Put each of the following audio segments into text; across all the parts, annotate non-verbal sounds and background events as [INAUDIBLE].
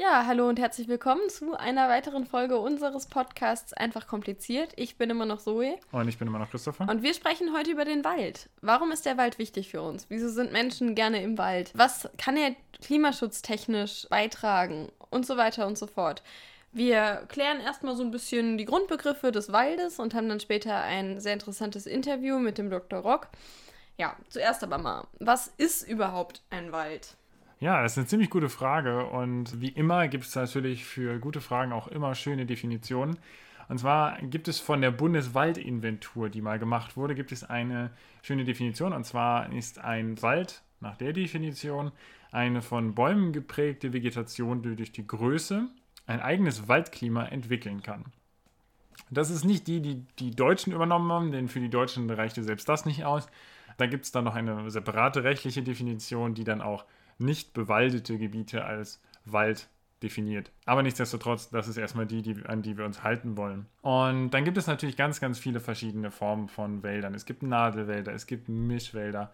Ja, hallo und herzlich willkommen zu einer weiteren Folge unseres Podcasts Einfach kompliziert. Ich bin immer noch Zoe. Und ich bin immer noch Christopher. Und wir sprechen heute über den Wald. Warum ist der Wald wichtig für uns? Wieso sind Menschen gerne im Wald? Was kann er klimaschutztechnisch beitragen? Und so weiter und so fort. Wir klären erstmal so ein bisschen die Grundbegriffe des Waldes und haben dann später ein sehr interessantes Interview mit dem Dr. Rock. Ja, zuerst aber mal, was ist überhaupt ein Wald? Ja, das ist eine ziemlich gute Frage und wie immer gibt es natürlich für gute Fragen auch immer schöne Definitionen. Und zwar gibt es von der Bundeswaldinventur, die mal gemacht wurde, gibt es eine schöne Definition. Und zwar ist ein Wald nach der Definition eine von Bäumen geprägte Vegetation, die durch die Größe ein eigenes Waldklima entwickeln kann. Das ist nicht die, die die Deutschen übernommen haben, denn für die Deutschen reichte selbst das nicht aus. Da gibt es dann noch eine separate rechtliche Definition, die dann auch nicht bewaldete Gebiete als Wald definiert. Aber nichtsdestotrotz, das ist erstmal die, die, an die wir uns halten wollen. Und dann gibt es natürlich ganz, ganz viele verschiedene Formen von Wäldern. Es gibt Nadelwälder, es gibt Mischwälder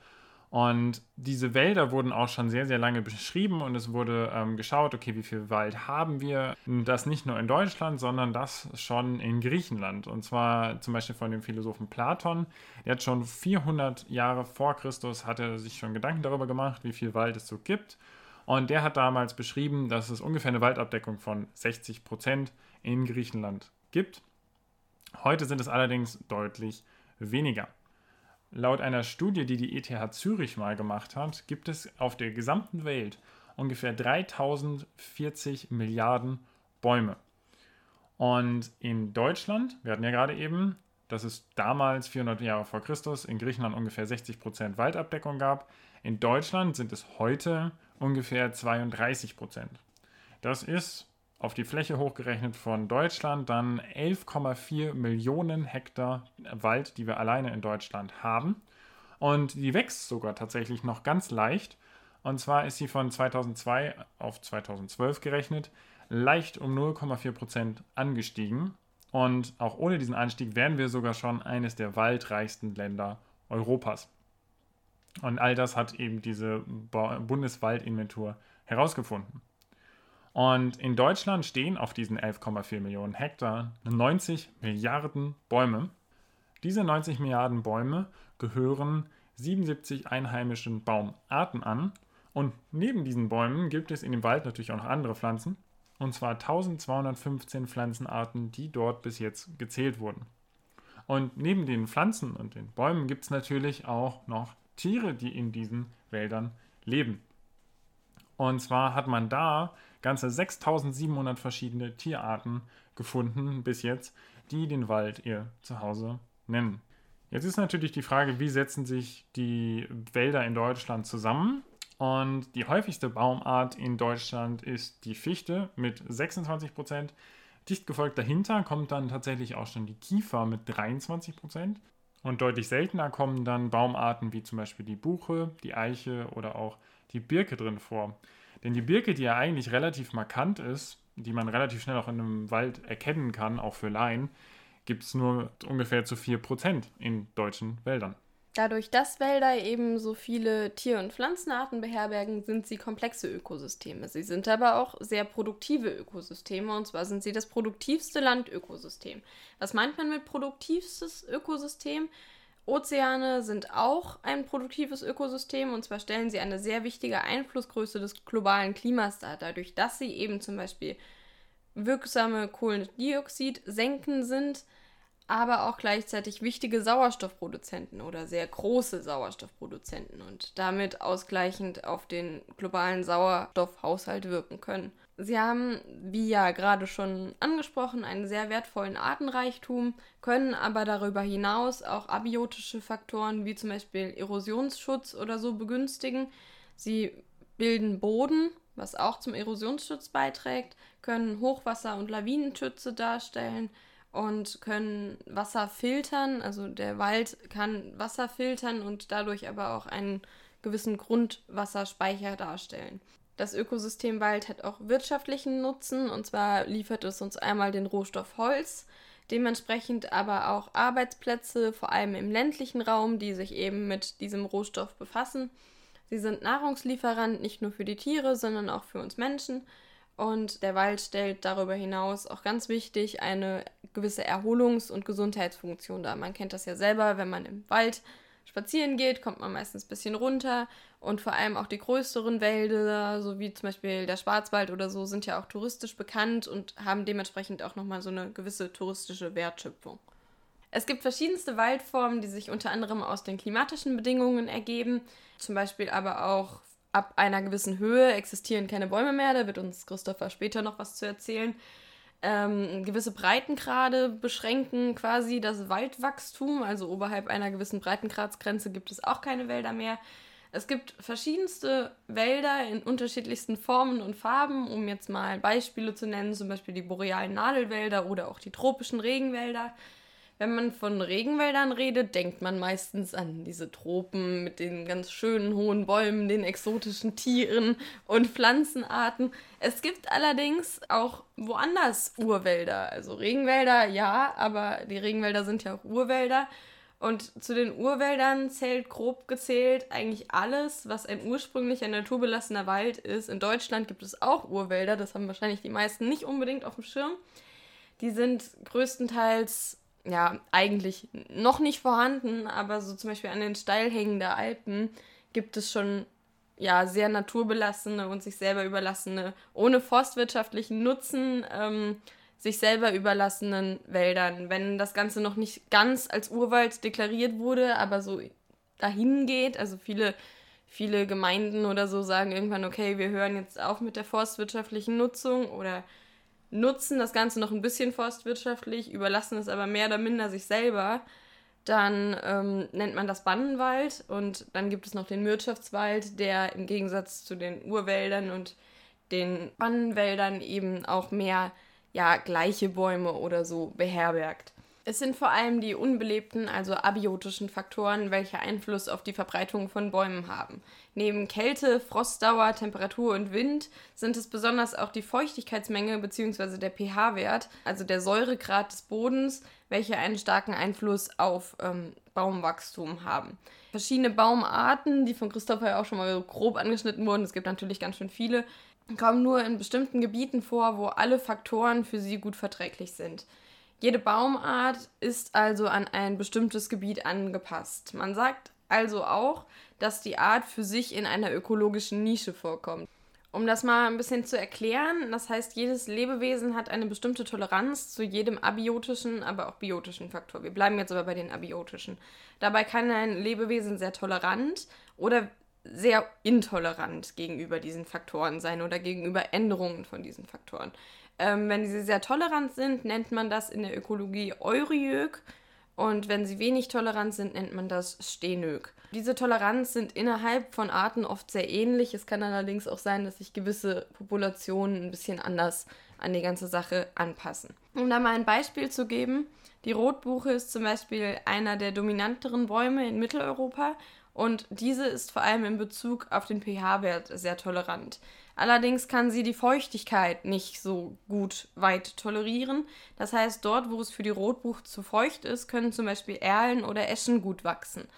und diese Wälder wurden auch schon sehr, sehr lange beschrieben und es wurde ähm, geschaut, okay, wie viel Wald haben wir? Das nicht nur in Deutschland, sondern das schon in Griechenland. Und zwar zum Beispiel von dem Philosophen Platon. Der hat schon 400 Jahre vor Christus, hat er sich schon Gedanken darüber gemacht, wie viel Wald es so gibt. Und der hat damals beschrieben, dass es ungefähr eine Waldabdeckung von 60 Prozent in Griechenland gibt. Heute sind es allerdings deutlich weniger. Laut einer Studie, die die ETH Zürich mal gemacht hat, gibt es auf der gesamten Welt ungefähr 3040 Milliarden Bäume. Und in Deutschland, wir hatten ja gerade eben, dass es damals 400 Jahre vor Christus in Griechenland ungefähr 60 Prozent Waldabdeckung gab. In Deutschland sind es heute ungefähr 32 Prozent. Das ist auf die Fläche hochgerechnet von Deutschland dann 11,4 Millionen Hektar Wald, die wir alleine in Deutschland haben. Und die wächst sogar tatsächlich noch ganz leicht. Und zwar ist sie von 2002 auf 2012 gerechnet leicht um 0,4 Prozent angestiegen. Und auch ohne diesen Anstieg wären wir sogar schon eines der waldreichsten Länder Europas. Und all das hat eben diese Bundeswaldinventur herausgefunden. Und in Deutschland stehen auf diesen 11,4 Millionen Hektar 90 Milliarden Bäume. Diese 90 Milliarden Bäume gehören 77 einheimischen Baumarten an. Und neben diesen Bäumen gibt es in dem Wald natürlich auch noch andere Pflanzen. Und zwar 1215 Pflanzenarten, die dort bis jetzt gezählt wurden. Und neben den Pflanzen und den Bäumen gibt es natürlich auch noch Tiere, die in diesen Wäldern leben. Und zwar hat man da ganze 6700 verschiedene Tierarten gefunden bis jetzt, die den Wald ihr Zuhause nennen. Jetzt ist natürlich die Frage, wie setzen sich die Wälder in Deutschland zusammen? Und die häufigste Baumart in Deutschland ist die Fichte mit 26 Prozent. Dicht gefolgt dahinter kommt dann tatsächlich auch schon die Kiefer mit 23 Prozent. Und deutlich seltener kommen dann Baumarten wie zum Beispiel die Buche, die Eiche oder auch die Birke drin vor. Denn die Birke, die ja eigentlich relativ markant ist, die man relativ schnell auch in einem Wald erkennen kann, auch für Laien, gibt es nur ungefähr zu 4% in deutschen Wäldern. Dadurch, dass Wälder eben so viele Tier- und Pflanzenarten beherbergen, sind sie komplexe Ökosysteme. Sie sind aber auch sehr produktive Ökosysteme und zwar sind sie das produktivste Landökosystem. Was meint man mit produktivstes Ökosystem? Ozeane sind auch ein produktives Ökosystem und zwar stellen sie eine sehr wichtige Einflussgröße des globalen Klimas dar, dadurch, dass sie eben zum Beispiel wirksame Kohlendioxid-Senken sind, aber auch gleichzeitig wichtige Sauerstoffproduzenten oder sehr große Sauerstoffproduzenten und damit ausgleichend auf den globalen Sauerstoffhaushalt wirken können. Sie haben, wie ja gerade schon angesprochen, einen sehr wertvollen Artenreichtum, können aber darüber hinaus auch abiotische Faktoren wie zum Beispiel Erosionsschutz oder so begünstigen. Sie bilden Boden, was auch zum Erosionsschutz beiträgt, können Hochwasser- und Lawinenschütze darstellen, und können Wasser filtern. Also der Wald kann Wasser filtern und dadurch aber auch einen gewissen Grundwasserspeicher darstellen. Das Ökosystem Wald hat auch wirtschaftlichen Nutzen und zwar liefert es uns einmal den Rohstoff Holz, dementsprechend aber auch Arbeitsplätze, vor allem im ländlichen Raum, die sich eben mit diesem Rohstoff befassen. Sie sind Nahrungslieferant nicht nur für die Tiere, sondern auch für uns Menschen Und der Wald stellt darüber hinaus auch ganz wichtig eine gewisse Erholungs- und Gesundheitsfunktion dar. Man kennt das ja selber, wenn man im Wald spazieren geht, kommt man meistens ein bisschen runter. Und vor allem auch die größeren Wälder, so wie zum Beispiel der Schwarzwald oder so, sind ja auch touristisch bekannt und haben dementsprechend auch nochmal so eine gewisse touristische Wertschöpfung. Es gibt verschiedenste Waldformen, die sich unter anderem aus den klimatischen Bedingungen ergeben. Zum Beispiel aber auch ab einer gewissen Höhe existieren keine Bäume mehr. Da wird uns Christopher später noch was zu erzählen. Ähm, gewisse Breitengrade beschränken quasi das Waldwachstum. Also oberhalb einer gewissen Breitengradsgrenze gibt es auch keine Wälder mehr. Es gibt verschiedenste Wälder in unterschiedlichsten Formen und Farben, um jetzt mal Beispiele zu nennen, zum Beispiel die borealen Nadelwälder oder auch die tropischen Regenwälder. Wenn man von Regenwäldern redet, denkt man meistens an diese Tropen mit den ganz schönen hohen Bäumen, den exotischen Tieren und Pflanzenarten. Es gibt allerdings auch woanders Urwälder. Also Regenwälder, ja, aber die Regenwälder sind ja auch Urwälder. Und zu den Urwäldern zählt grob gezählt eigentlich alles, was ein ursprünglicher naturbelassener Wald ist. In Deutschland gibt es auch Urwälder, das haben wahrscheinlich die meisten nicht unbedingt auf dem Schirm. Die sind größtenteils ja, eigentlich noch nicht vorhanden, aber so zum Beispiel an den Steilhängen der Alpen gibt es schon ja sehr naturbelassene und sich selber überlassene, ohne forstwirtschaftlichen Nutzen, ähm, sich selber überlassenen Wäldern. Wenn das Ganze noch nicht ganz als Urwald deklariert wurde, aber so dahin geht, also viele, viele Gemeinden oder so sagen irgendwann, okay, wir hören jetzt auf mit der forstwirtschaftlichen Nutzung oder nutzen das Ganze noch ein bisschen forstwirtschaftlich, überlassen es aber mehr oder minder sich selber, dann ähm, nennt man das Bannenwald und dann gibt es noch den Wirtschaftswald, der im Gegensatz zu den Urwäldern und den Bannenwäldern eben auch mehr ja, gleiche Bäume oder so beherbergt. Es sind vor allem die unbelebten, also abiotischen Faktoren, welche Einfluss auf die Verbreitung von Bäumen haben. Neben Kälte, Frostdauer, Temperatur und Wind sind es besonders auch die Feuchtigkeitsmenge bzw. der pH-Wert, also der Säuregrad des Bodens, welche einen starken Einfluss auf ähm, Baumwachstum haben. Verschiedene Baumarten, die von Christopher ja auch schon mal grob angeschnitten wurden, es gibt natürlich ganz schön viele, kommen nur in bestimmten Gebieten vor, wo alle Faktoren für sie gut verträglich sind. Jede Baumart ist also an ein bestimmtes Gebiet angepasst. Man sagt also auch, dass die Art für sich in einer ökologischen Nische vorkommt. Um das mal ein bisschen zu erklären, das heißt, jedes Lebewesen hat eine bestimmte Toleranz zu jedem abiotischen, aber auch biotischen Faktor. Wir bleiben jetzt aber bei den abiotischen. Dabei kann ein Lebewesen sehr tolerant oder sehr intolerant gegenüber diesen Faktoren sein oder gegenüber Änderungen von diesen Faktoren. Ähm, wenn sie sehr tolerant sind, nennt man das in der Ökologie Euryök. Und wenn sie wenig tolerant sind, nennt man das Stenök. Diese Toleranz sind innerhalb von Arten oft sehr ähnlich. Es kann allerdings auch sein, dass sich gewisse Populationen ein bisschen anders an die ganze Sache anpassen. Um da mal ein Beispiel zu geben, die Rotbuche ist zum Beispiel einer der dominanteren Bäume in Mitteleuropa und diese ist vor allem in Bezug auf den pH-Wert sehr tolerant. Allerdings kann sie die Feuchtigkeit nicht so gut weit tolerieren. Das heißt, dort, wo es für die Rotbuch zu feucht ist, können zum Beispiel Erlen oder Eschen gut wachsen.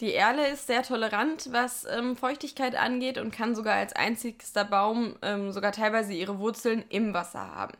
Die Erle ist sehr tolerant, was ähm, Feuchtigkeit angeht und kann sogar als einzigster Baum ähm, sogar teilweise ihre Wurzeln im Wasser haben.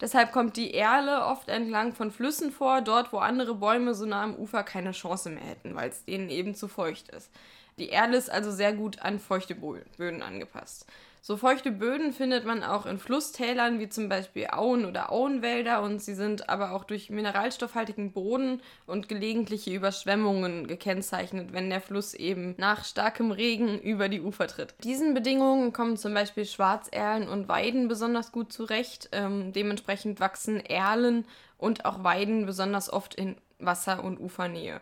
Deshalb kommt die Erle oft entlang von Flüssen vor, dort wo andere Bäume so nah am Ufer keine Chance mehr hätten, weil es denen eben zu feucht ist. Die Erle ist also sehr gut an feuchte Böden angepasst. So feuchte Böden findet man auch in Flusstälern wie zum Beispiel Auen oder Auenwälder und sie sind aber auch durch mineralstoffhaltigen Boden und gelegentliche Überschwemmungen gekennzeichnet, wenn der Fluss eben nach starkem Regen über die Ufer tritt. Diesen Bedingungen kommen zum Beispiel Schwarzerlen und Weiden besonders gut zurecht. Ähm, dementsprechend wachsen Erlen und auch Weiden besonders oft in Wasser- und Ufernähe.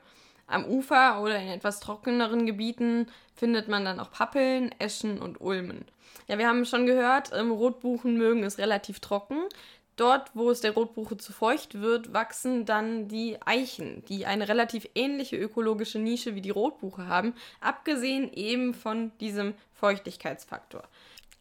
Am Ufer oder in etwas trockeneren Gebieten findet man dann auch Pappeln, Eschen und Ulmen. Ja, wir haben schon gehört, ähm, Rotbuchen mögen es relativ trocken. Dort, wo es der Rotbuche zu feucht wird, wachsen dann die Eichen, die eine relativ ähnliche ökologische Nische wie die Rotbuche haben, abgesehen eben von diesem Feuchtigkeitsfaktor.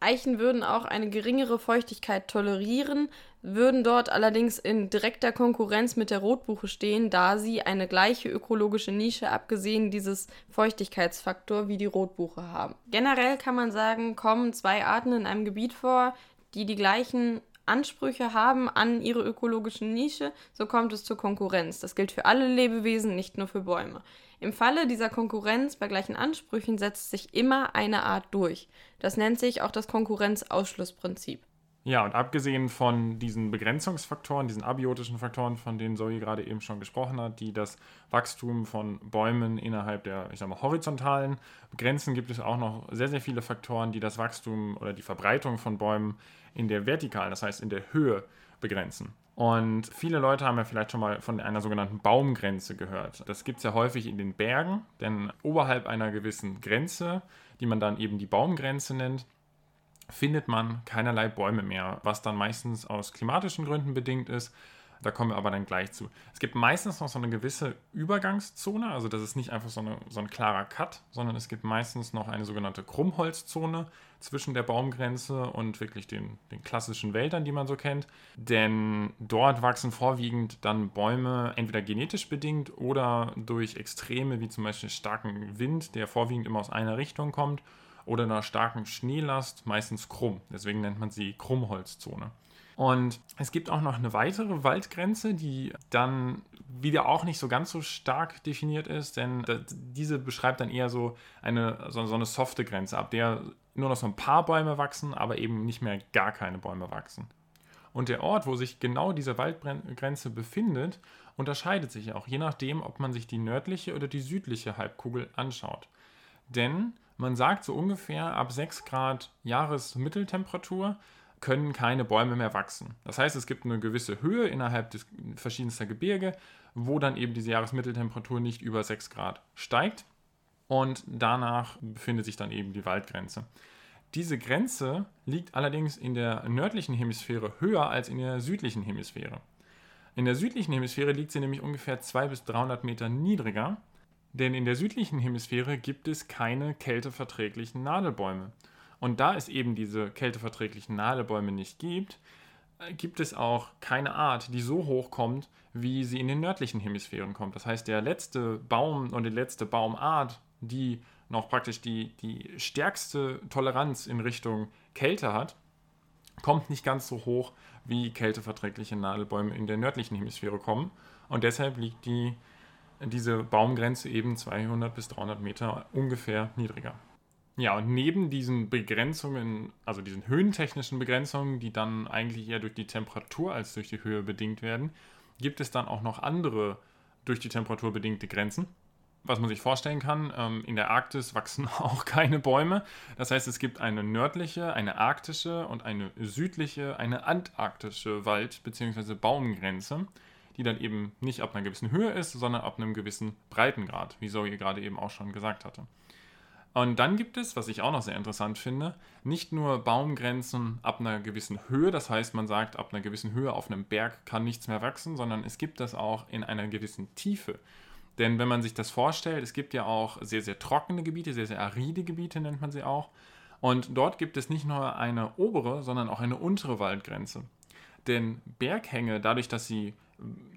Eichen würden auch eine geringere Feuchtigkeit tolerieren, würden dort allerdings in direkter Konkurrenz mit der Rotbuche stehen, da sie eine gleiche ökologische Nische abgesehen dieses Feuchtigkeitsfaktor wie die Rotbuche haben. Generell kann man sagen, kommen zwei Arten in einem Gebiet vor, die die gleichen Ansprüche haben an ihre ökologische Nische, so kommt es zur Konkurrenz. Das gilt für alle Lebewesen, nicht nur für Bäume. Im Falle dieser Konkurrenz bei gleichen Ansprüchen setzt sich immer eine Art durch. Das nennt sich auch das Konkurrenzausschlussprinzip. Ja, und abgesehen von diesen Begrenzungsfaktoren, diesen abiotischen Faktoren, von denen Zoe gerade eben schon gesprochen hat, die das Wachstum von Bäumen innerhalb der, ich sag mal, horizontalen Grenzen, gibt es auch noch sehr, sehr viele Faktoren, die das Wachstum oder die Verbreitung von Bäumen in der vertikalen, das heißt in der Höhe, begrenzen. Und viele Leute haben ja vielleicht schon mal von einer sogenannten Baumgrenze gehört. Das gibt es ja häufig in den Bergen, denn oberhalb einer gewissen Grenze, die man dann eben die Baumgrenze nennt, findet man keinerlei Bäume mehr, was dann meistens aus klimatischen Gründen bedingt ist. Da kommen wir aber dann gleich zu. Es gibt meistens noch so eine gewisse Übergangszone, also das ist nicht einfach so, eine, so ein klarer Cut, sondern es gibt meistens noch eine sogenannte Krummholzzone zwischen der Baumgrenze und wirklich den, den klassischen Wäldern, die man so kennt. Denn dort wachsen vorwiegend dann Bäume entweder genetisch bedingt oder durch Extreme wie zum Beispiel starken Wind, der vorwiegend immer aus einer Richtung kommt oder einer starken Schneelast meistens krumm. Deswegen nennt man sie Krummholzzone. Und es gibt auch noch eine weitere Waldgrenze, die dann wieder auch nicht so ganz so stark definiert ist, denn diese beschreibt dann eher so eine, so, eine softe Grenze, ab der nur noch so ein paar Bäume wachsen, aber eben nicht mehr gar keine Bäume wachsen. Und der Ort, wo sich genau diese Waldgrenze befindet, unterscheidet sich auch, je nachdem, ob man sich die nördliche oder die südliche Halbkugel anschaut. Denn man sagt so ungefähr ab 6 Grad Jahresmitteltemperatur können keine Bäume mehr wachsen. Das heißt, es gibt eine gewisse Höhe innerhalb des verschiedenster Gebirge, wo dann eben diese Jahresmitteltemperatur nicht über 6 Grad steigt. Und danach befindet sich dann eben die Waldgrenze. Diese Grenze liegt allerdings in der nördlichen Hemisphäre höher als in der südlichen Hemisphäre. In der südlichen Hemisphäre liegt sie nämlich ungefähr 200 bis 300 Meter niedriger denn in der südlichen Hemisphäre gibt es keine kälteverträglichen Nadelbäume. Und da es eben diese kälteverträglichen Nadelbäume nicht gibt, äh, gibt es auch keine Art, die so hoch kommt, wie sie in den nördlichen Hemisphären kommt. Das heißt, der letzte Baum und die letzte Baumart, die noch praktisch die, die stärkste Toleranz in Richtung Kälte hat, kommt nicht ganz so hoch, wie kälteverträgliche Nadelbäume in der nördlichen Hemisphäre kommen. Und deshalb liegt die diese Baumgrenze eben 200 bis 300 Meter ungefähr niedriger. Ja, und neben diesen Begrenzungen, also diesen höhentechnischen Begrenzungen, die dann eigentlich eher durch die Temperatur als durch die Höhe bedingt werden, gibt es dann auch noch andere durch die Temperatur bedingte Grenzen. Was man sich vorstellen kann, ähm, in der Arktis [LAUGHS] wachsen auch keine Bäume. Das heißt, es gibt eine nördliche, eine arktische und eine südliche, eine antarktische Wald- bzw. Baumgrenze die dann eben nicht ab einer gewissen Höhe ist, sondern ab einem gewissen Breitengrad, wie Zoe gerade eben auch schon gesagt hatte. Und dann gibt es, was ich auch noch sehr interessant finde, nicht nur Baumgrenzen ab einer gewissen Höhe, das heißt, man sagt, ab einer gewissen Höhe auf einem Berg kann nichts mehr wachsen, sondern es gibt das auch in einer gewissen Tiefe. Denn wenn man sich das vorstellt, es gibt ja auch sehr, sehr trockene Gebiete, sehr, sehr aride Gebiete nennt man sie auch. Und dort gibt es nicht nur eine obere, sondern auch eine untere Waldgrenze. Denn Berghänge, dadurch, dass sie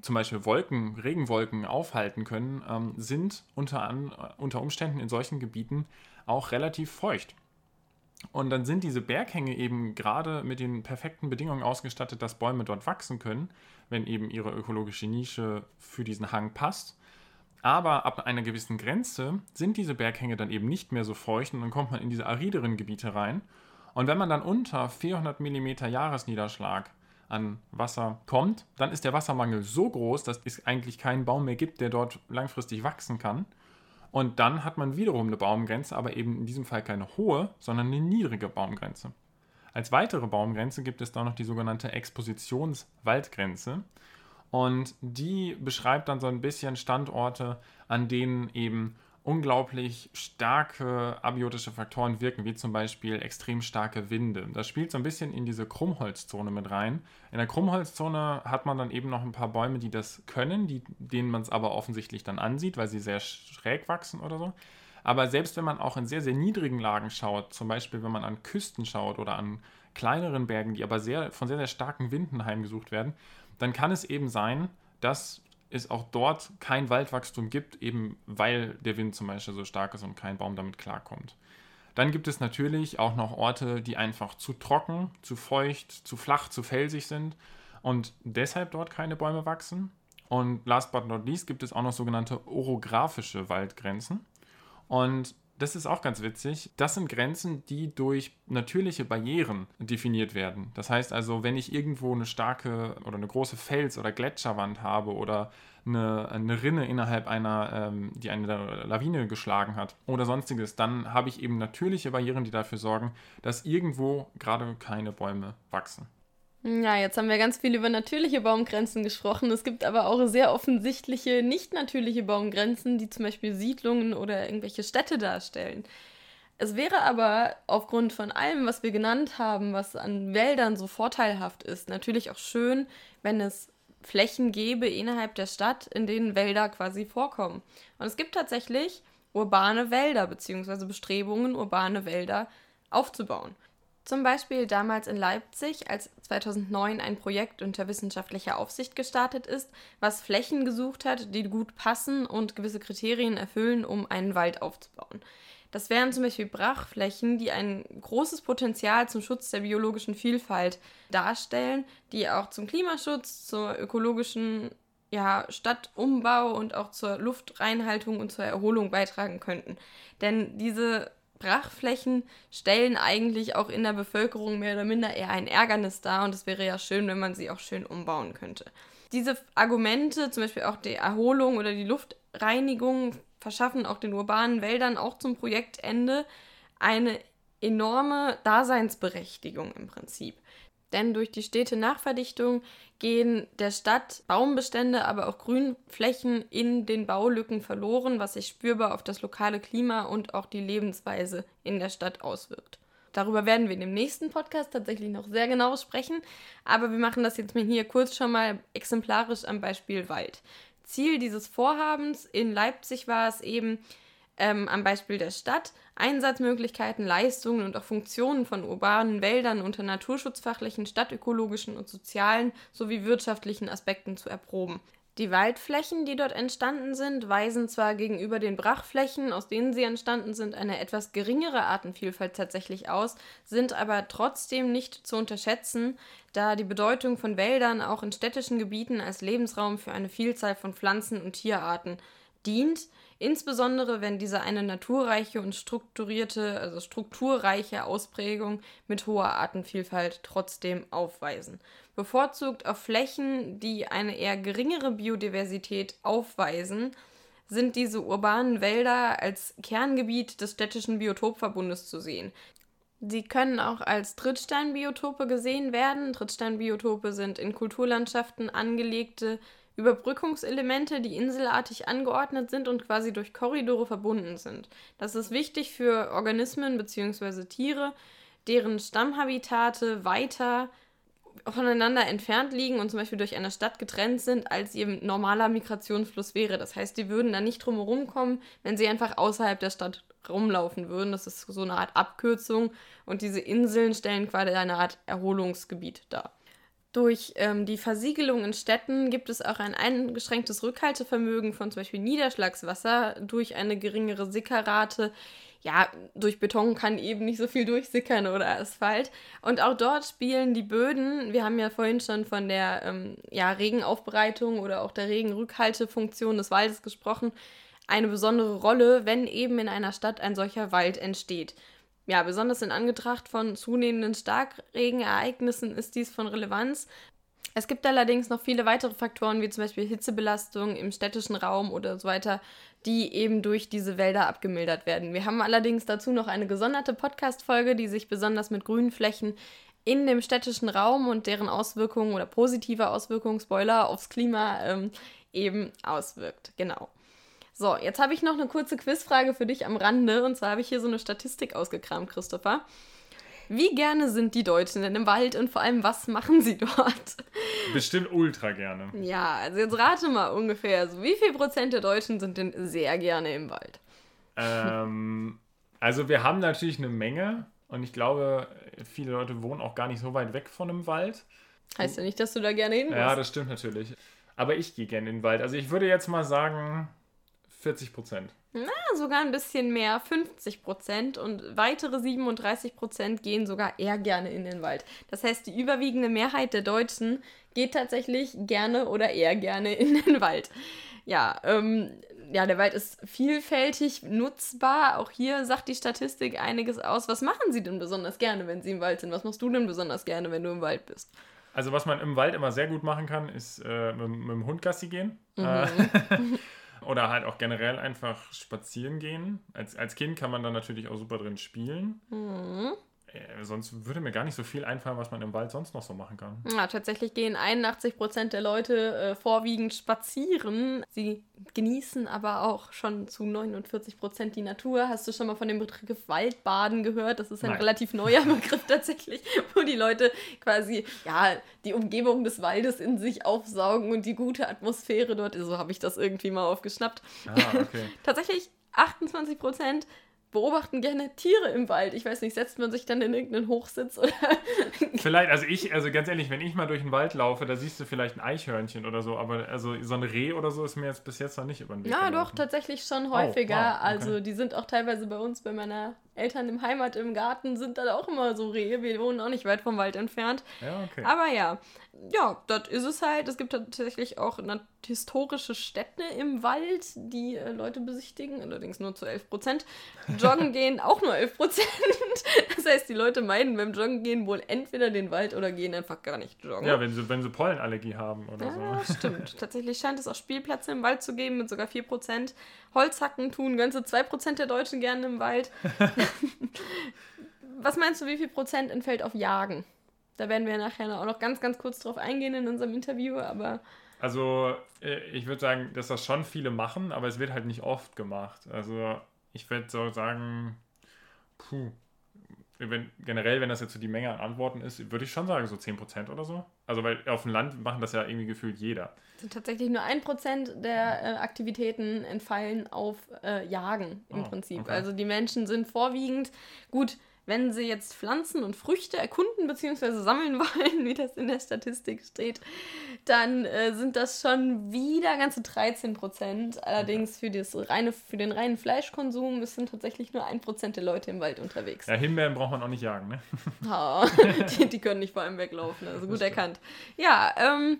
zum Beispiel Wolken, Regenwolken aufhalten können, ähm, sind unter, an, unter Umständen in solchen Gebieten auch relativ feucht. Und dann sind diese Berghänge eben gerade mit den perfekten Bedingungen ausgestattet, dass Bäume dort wachsen können, wenn eben ihre ökologische Nische für diesen Hang passt. Aber ab einer gewissen Grenze sind diese Berghänge dann eben nicht mehr so feucht und dann kommt man in diese arideren Gebiete rein. Und wenn man dann unter 400 mm Jahresniederschlag an Wasser kommt, dann ist der Wassermangel so groß, dass es eigentlich keinen Baum mehr gibt, der dort langfristig wachsen kann. Und dann hat man wiederum eine Baumgrenze, aber eben in diesem Fall keine hohe, sondern eine niedrige Baumgrenze. Als weitere Baumgrenze gibt es da noch die sogenannte Expositionswaldgrenze. Und die beschreibt dann so ein bisschen Standorte, an denen eben unglaublich starke abiotische Faktoren wirken, wie zum Beispiel extrem starke Winde. Das spielt so ein bisschen in diese Krummholzzone mit rein. In der Krummholzzone hat man dann eben noch ein paar Bäume, die das können, die, denen man es aber offensichtlich dann ansieht, weil sie sehr schräg wachsen oder so. Aber selbst wenn man auch in sehr, sehr niedrigen Lagen schaut, zum Beispiel wenn man an Küsten schaut oder an kleineren Bergen, die aber sehr, von sehr, sehr starken Winden heimgesucht werden, dann kann es eben sein, dass es auch dort kein Waldwachstum gibt, eben weil der Wind zum Beispiel so stark ist und kein Baum damit klarkommt. Dann gibt es natürlich auch noch Orte, die einfach zu trocken, zu feucht, zu flach, zu felsig sind und deshalb dort keine Bäume wachsen. Und last but not least gibt es auch noch sogenannte orographische Waldgrenzen. Und das ist auch ganz witzig. Das sind Grenzen, die durch natürliche Barrieren definiert werden. Das heißt also, wenn ich irgendwo eine starke oder eine große Fels- oder Gletscherwand habe oder eine, eine Rinne innerhalb einer, ähm, die eine Lawine geschlagen hat oder sonstiges, dann habe ich eben natürliche Barrieren, die dafür sorgen, dass irgendwo gerade keine Bäume wachsen. Ja, jetzt haben wir ganz viel über natürliche Baumgrenzen gesprochen. Es gibt aber auch sehr offensichtliche, nicht natürliche Baumgrenzen, die zum Beispiel Siedlungen oder irgendwelche Städte darstellen. Es wäre aber aufgrund von allem, was wir genannt haben, was an Wäldern so vorteilhaft ist, natürlich auch schön, wenn es Flächen gäbe innerhalb der Stadt, in denen Wälder quasi vorkommen. Und es gibt tatsächlich urbane Wälder bzw. Bestrebungen, urbane Wälder aufzubauen. Zum Beispiel damals in Leipzig, als 2009 ein Projekt unter wissenschaftlicher Aufsicht gestartet ist, was Flächen gesucht hat, die gut passen und gewisse Kriterien erfüllen, um einen Wald aufzubauen. Das wären zum Beispiel Brachflächen, die ein großes Potenzial zum Schutz der biologischen Vielfalt darstellen, die auch zum Klimaschutz, zur ökologischen ja, Stadtumbau und auch zur Luftreinhaltung und zur Erholung beitragen könnten. Denn diese Brachflächen stellen eigentlich auch in der Bevölkerung mehr oder minder eher ein Ärgernis dar und es wäre ja schön, wenn man sie auch schön umbauen könnte. Diese Argumente, zum Beispiel auch die Erholung oder die Luftreinigung, verschaffen auch den urbanen Wäldern auch zum Projektende eine enorme Daseinsberechtigung im Prinzip. Denn durch die stete Nachverdichtung gehen der Stadt Baumbestände, aber auch Grünflächen in den Baulücken verloren, was sich spürbar auf das lokale Klima und auch die Lebensweise in der Stadt auswirkt. Darüber werden wir in dem nächsten Podcast tatsächlich noch sehr genau sprechen, aber wir machen das jetzt mal hier kurz schon mal exemplarisch am Beispiel Wald. Ziel dieses Vorhabens in Leipzig war es eben, ähm, am Beispiel der Stadt Einsatzmöglichkeiten, Leistungen und auch Funktionen von urbanen Wäldern unter naturschutzfachlichen, stadtökologischen und sozialen sowie wirtschaftlichen Aspekten zu erproben. Die Waldflächen, die dort entstanden sind, weisen zwar gegenüber den Brachflächen, aus denen sie entstanden sind, eine etwas geringere Artenvielfalt tatsächlich aus, sind aber trotzdem nicht zu unterschätzen, da die Bedeutung von Wäldern auch in städtischen Gebieten als Lebensraum für eine Vielzahl von Pflanzen und Tierarten dient, insbesondere wenn diese eine naturreiche und strukturierte, also strukturreiche Ausprägung mit hoher Artenvielfalt trotzdem aufweisen. Bevorzugt auf Flächen, die eine eher geringere Biodiversität aufweisen, sind diese urbanen Wälder als Kerngebiet des städtischen Biotopverbundes zu sehen. Sie können auch als Trittsteinbiotope gesehen werden. Trittsteinbiotope sind in Kulturlandschaften angelegte Überbrückungselemente, die inselartig angeordnet sind und quasi durch Korridore verbunden sind. Das ist wichtig für Organismen bzw. Tiere, deren Stammhabitate weiter voneinander entfernt liegen und zum Beispiel durch eine Stadt getrennt sind, als ihr normaler Migrationsfluss wäre. Das heißt, die würden da nicht drumherum kommen, wenn sie einfach außerhalb der Stadt rumlaufen würden. Das ist so eine Art Abkürzung und diese Inseln stellen quasi eine Art Erholungsgebiet dar. Durch ähm, die Versiegelung in Städten gibt es auch ein eingeschränktes Rückhaltevermögen von zum Beispiel Niederschlagswasser durch eine geringere Sickerrate. Ja, durch Beton kann eben nicht so viel durchsickern oder Asphalt. Und auch dort spielen die Böden, wir haben ja vorhin schon von der ähm, ja, Regenaufbereitung oder auch der Regenrückhaltefunktion des Waldes gesprochen, eine besondere Rolle, wenn eben in einer Stadt ein solcher Wald entsteht. Ja, besonders in Anbetracht von zunehmenden Starkregenereignissen ist dies von Relevanz. Es gibt allerdings noch viele weitere Faktoren, wie zum Beispiel Hitzebelastung im städtischen Raum oder so weiter, die eben durch diese Wälder abgemildert werden. Wir haben allerdings dazu noch eine gesonderte Podcast-Folge, die sich besonders mit grünen Flächen in dem städtischen Raum und deren Auswirkungen oder positive Auswirkungen, Spoiler, aufs Klima ähm, eben auswirkt. Genau. So, jetzt habe ich noch eine kurze Quizfrage für dich am Rande. Und zwar habe ich hier so eine Statistik ausgekramt, Christopher. Wie gerne sind die Deutschen denn im Wald und vor allem, was machen sie dort? Bestimmt ultra gerne. Ja, also jetzt rate mal ungefähr, also wie viel Prozent der Deutschen sind denn sehr gerne im Wald? Ähm, also wir haben natürlich eine Menge und ich glaube, viele Leute wohnen auch gar nicht so weit weg von einem Wald. Heißt ja nicht, dass du da gerne hin Ja, das stimmt natürlich. Aber ich gehe gerne in den Wald. Also ich würde jetzt mal sagen 40 Prozent. Na, sogar ein bisschen mehr, 50 Prozent. Und weitere 37 Prozent gehen sogar eher gerne in den Wald. Das heißt, die überwiegende Mehrheit der Deutschen geht tatsächlich gerne oder eher gerne in den Wald. Ja, ähm, ja, der Wald ist vielfältig nutzbar. Auch hier sagt die Statistik einiges aus. Was machen Sie denn besonders gerne, wenn Sie im Wald sind? Was machst du denn besonders gerne, wenn du im Wald bist? Also was man im Wald immer sehr gut machen kann, ist äh, mit, mit, dem Hund Gassi gehen. Mhm. [LAUGHS] Oder halt auch generell einfach spazieren gehen. Als, als Kind kann man dann natürlich auch super drin spielen. Mhm. Äh, sonst würde mir gar nicht so viel einfallen, was man im Wald sonst noch so machen kann. Ja, tatsächlich gehen 81 Prozent der Leute äh, vorwiegend spazieren. Sie genießen aber auch schon zu 49 Prozent die Natur. Hast du schon mal von dem Begriff Waldbaden gehört? Das ist ein Nein. relativ neuer [LAUGHS] Begriff tatsächlich, wo die Leute quasi ja die Umgebung des Waldes in sich aufsaugen und die gute Atmosphäre dort. So habe ich das irgendwie mal aufgeschnappt. Ah, okay. [LAUGHS] tatsächlich 28 Prozent beobachten gerne Tiere im Wald. Ich weiß nicht, setzt man sich dann in irgendeinen Hochsitz oder. [LAUGHS] vielleicht, also ich, also ganz ehrlich, wenn ich mal durch den Wald laufe, da siehst du vielleicht ein Eichhörnchen oder so, aber also so ein Reh oder so ist mir jetzt bis jetzt noch nicht über den Weg. Ja, gelaufen. doch, tatsächlich schon häufiger. Oh, wow, okay. Also die sind auch teilweise bei uns, bei meiner Eltern im Heimat im Garten sind dann auch immer so Rehe. Wir wohnen auch nicht weit vom Wald entfernt. Ja, okay. Aber ja, ja, das ist es halt. Es gibt tatsächlich auch historische Städte im Wald, die äh, Leute besichtigen, allerdings nur zu 11 Prozent. Joggen [LAUGHS] gehen auch nur 11 Prozent. Das heißt, die Leute meiden beim Joggen gehen wohl entweder den Wald oder gehen einfach gar nicht joggen. Ja, wenn sie, wenn sie Pollenallergie haben oder ja, so. [LAUGHS] stimmt. Tatsächlich scheint es auch Spielplätze im Wald zu geben mit sogar 4 Prozent. Holzhacken tun ganze 2 Prozent der Deutschen gerne im Wald. [LAUGHS] [LAUGHS] Was meinst du, wie viel Prozent entfällt auf Jagen? Da werden wir nachher auch noch ganz, ganz kurz drauf eingehen in unserem Interview, aber. Also, äh, ich würde sagen, dass das schon viele machen, aber es wird halt nicht oft gemacht. Also, ich würde so sagen, puh, wenn, generell, wenn das jetzt so die Menge an Antworten ist, würde ich schon sagen, so 10% oder so. Also, weil auf dem Land machen das ja irgendwie gefühlt jeder. Sind tatsächlich nur 1% der äh, Aktivitäten entfallen auf äh, Jagen im oh, Prinzip. Okay. Also, die Menschen sind vorwiegend, gut, wenn sie jetzt Pflanzen und Früchte erkunden bzw. sammeln [LAUGHS] wollen, wie das in der Statistik steht, dann äh, sind das schon wieder ganze 13 Prozent. Allerdings für, das reine, für den reinen Fleischkonsum es sind tatsächlich nur 1 Prozent der Leute im Wald unterwegs. Ja, Himbeeren braucht man auch nicht jagen, ne? [LAUGHS] Oh, die, die, können nicht vor allem weglaufen, also gut erkannt. Ja, ähm.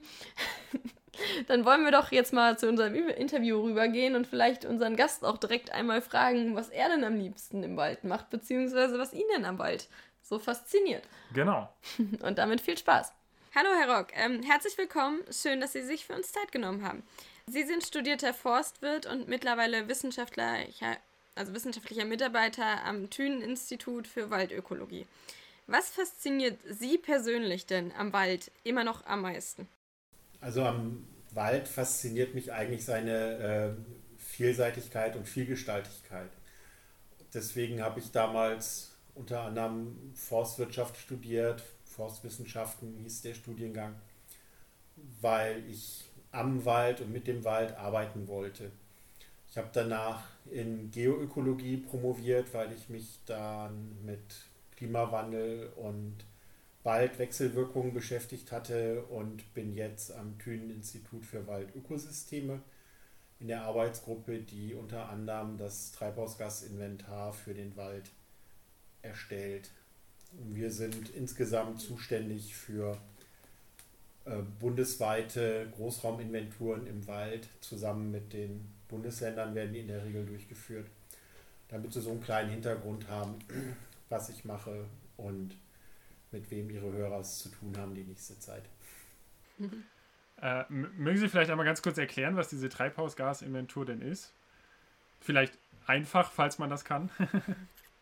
[LAUGHS] Dann wollen wir doch jetzt mal zu unserem Interview rübergehen und vielleicht unseren Gast auch direkt einmal fragen, was er denn am liebsten im Wald macht, beziehungsweise was ihn denn am Wald so fasziniert. Genau. [LAUGHS] Und damit viel Spaß. Hallo, Herr Rock. Ähm, herzlich willkommen. Schön, dass Sie sich für uns Zeit genommen haben. Sie sind studierter Forstwirt und mittlerweile wissenschaftlicher, also wissenschaftlicher Mitarbeiter am Thünen-Institut für Waldökologie. Was fasziniert Sie persönlich denn am Wald immer noch am meisten? Also am Wald fasziniert mich eigentlich seine äh, Vielseitigkeit und Vielgestaltigkeit. Deswegen habe ich damals unter anderem Forstwirtschaft studiert, Forstwissenschaften hieß der Studiengang, weil ich am Wald und mit dem Wald arbeiten wollte. Ich habe danach in Geoökologie promoviert, weil ich mich dann mit Klimawandel und bald Wechselwirkungen beschäftigt hatte und bin jetzt am Thünen-Institut für Waldökosysteme in der Arbeitsgruppe, die unter anderem das Treibhausgasinventar für den Wald erstellt. Wir sind insgesamt zuständig für äh, bundesweite Großrauminventuren im Wald. Zusammen mit den Bundesländern werden die in der Regel durchgeführt, damit sie so einen kleinen Hintergrund haben, [CLEARS THROAT] was ich mache und mit wem Ihre Hörer es zu tun haben die nächste Zeit. Äh, mögen Sie vielleicht einmal ganz kurz erklären, was diese Treibhausgasinventur denn ist? Vielleicht einfach, falls man das kann.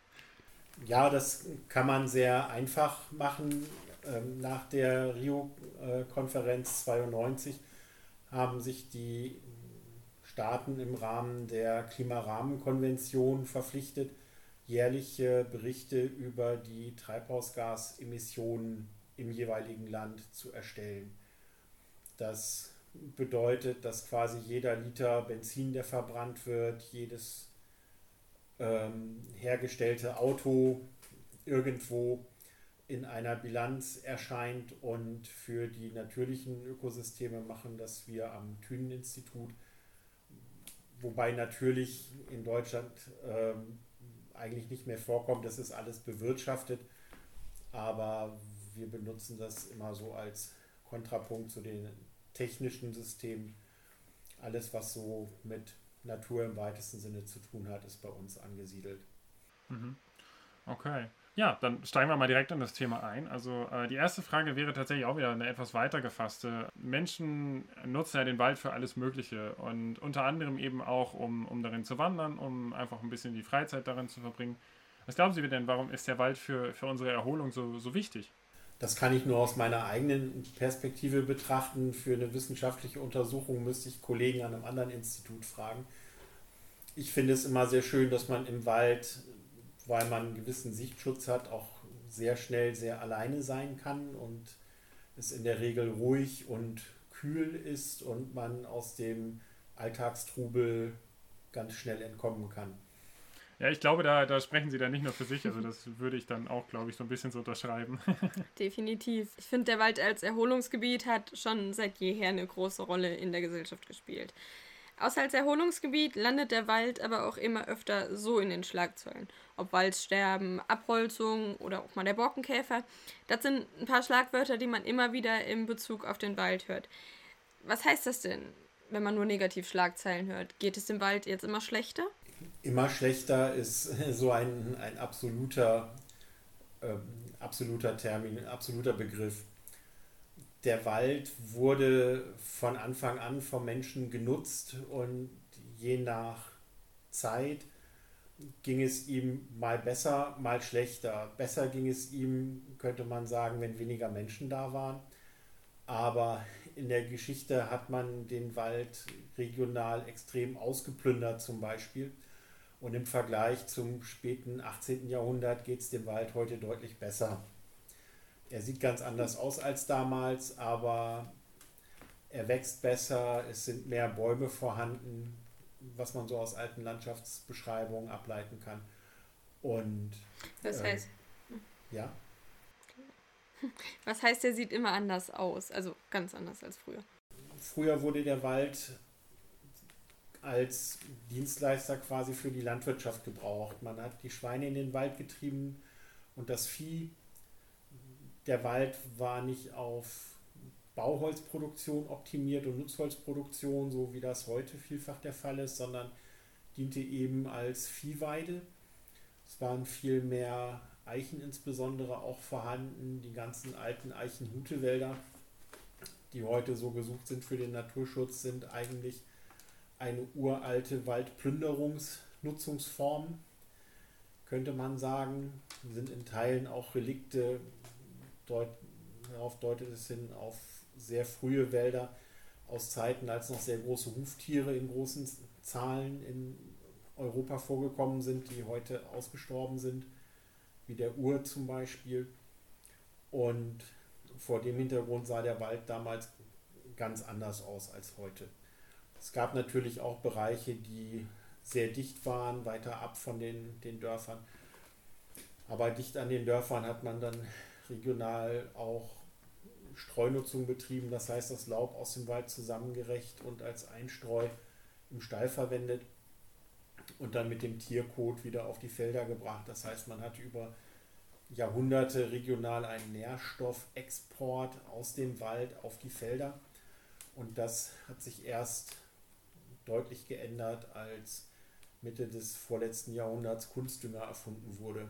[LAUGHS] ja, das kann man sehr einfach machen. Ähm, nach der Rio-Konferenz 92 haben sich die Staaten im Rahmen der Klimarahmenkonvention verpflichtet, jährliche Berichte über die Treibhausgasemissionen im jeweiligen Land zu erstellen. Das bedeutet, dass quasi jeder Liter Benzin, der verbrannt wird, jedes ähm, hergestellte Auto irgendwo in einer Bilanz erscheint und für die natürlichen Ökosysteme machen das wir am Thünen-Institut wobei natürlich in Deutschland ähm, eigentlich nicht mehr vorkommt, das ist alles bewirtschaftet, aber wir benutzen das immer so als Kontrapunkt zu den technischen Systemen. Alles, was so mit Natur im weitesten Sinne zu tun hat, ist bei uns angesiedelt. Mhm. Okay. Ja, dann steigen wir mal direkt in das Thema ein. Also äh, die erste Frage wäre tatsächlich auch wieder eine etwas weiter gefasste. Menschen nutzen ja den Wald für alles Mögliche und unter anderem eben auch, um, um darin zu wandern, um einfach ein bisschen die Freizeit darin zu verbringen. Was glauben Sie denn, warum ist der Wald für, für unsere Erholung so, so wichtig? Das kann ich nur aus meiner eigenen Perspektive betrachten. Für eine wissenschaftliche Untersuchung müsste ich Kollegen an einem anderen Institut fragen. Ich finde es immer sehr schön, dass man im Wald weil man einen gewissen Sichtschutz hat, auch sehr schnell sehr alleine sein kann und es in der Regel ruhig und kühl ist und man aus dem Alltagstrubel ganz schnell entkommen kann. Ja, ich glaube, da, da sprechen Sie dann nicht nur für sich, also das [LAUGHS] würde ich dann auch, glaube ich, so ein bisschen so unterschreiben. [LAUGHS] Definitiv. Ich finde, der Wald als Erholungsgebiet hat schon seit jeher eine große Rolle in der Gesellschaft gespielt. Außer als Erholungsgebiet landet der Wald aber auch immer öfter so in den Schlagzeilen. Ob Waldsterben, Abholzung oder auch mal der Borkenkäfer. Das sind ein paar Schlagwörter, die man immer wieder in Bezug auf den Wald hört. Was heißt das denn, wenn man nur negativ Schlagzeilen hört? Geht es dem Wald jetzt immer schlechter? Immer schlechter ist [LAUGHS] so ein, ein absoluter, äh, absoluter Termin, absoluter Begriff der Wald wurde von Anfang an vom Menschen genutzt und je nach Zeit ging es ihm mal besser, mal schlechter. Besser ging es ihm, könnte man sagen, wenn weniger Menschen da waren. Aber in der Geschichte hat man den Wald regional extrem ausgeplündert zum Beispiel. Und im Vergleich zum späten 18. Jahrhundert geht es dem Wald heute deutlich besser. Er sieht ganz anders aus als damals, aber er wächst besser, es sind mehr Bäume vorhanden, was man so aus alten Landschaftsbeschreibungen ableiten kann. Und das ähm, heißt, ja. Was heißt, er sieht immer anders aus, also ganz anders als früher. Früher wurde der Wald als Dienstleister quasi für die Landwirtschaft gebraucht. Man hat die Schweine in den Wald getrieben und das Vieh der Wald war nicht auf Bauholzproduktion optimiert und Nutzholzproduktion, so wie das heute vielfach der Fall ist, sondern diente eben als Viehweide. Es waren viel mehr Eichen insbesondere auch vorhanden, die ganzen alten Eichenhutewälder, die heute so gesucht sind für den Naturschutz, sind eigentlich eine uralte Waldplünderungsnutzungsform, könnte man sagen. Sind in Teilen auch Relikte darauf deutet es hin auf sehr frühe Wälder aus Zeiten, als noch sehr große Huftiere in großen Zahlen in Europa vorgekommen sind, die heute ausgestorben sind, wie der Ur zum Beispiel. Und vor dem Hintergrund sah der Wald damals ganz anders aus als heute. Es gab natürlich auch Bereiche, die sehr dicht waren, weiter ab von den, den Dörfern. Aber dicht an den Dörfern hat man dann regional auch Streunutzung betrieben, das heißt das Laub aus dem Wald zusammengerecht und als Einstreu im Stall verwendet und dann mit dem Tierkot wieder auf die Felder gebracht. Das heißt, man hat über Jahrhunderte regional einen Nährstoffexport aus dem Wald auf die Felder. Und das hat sich erst deutlich geändert, als Mitte des vorletzten Jahrhunderts Kunstdünger erfunden wurde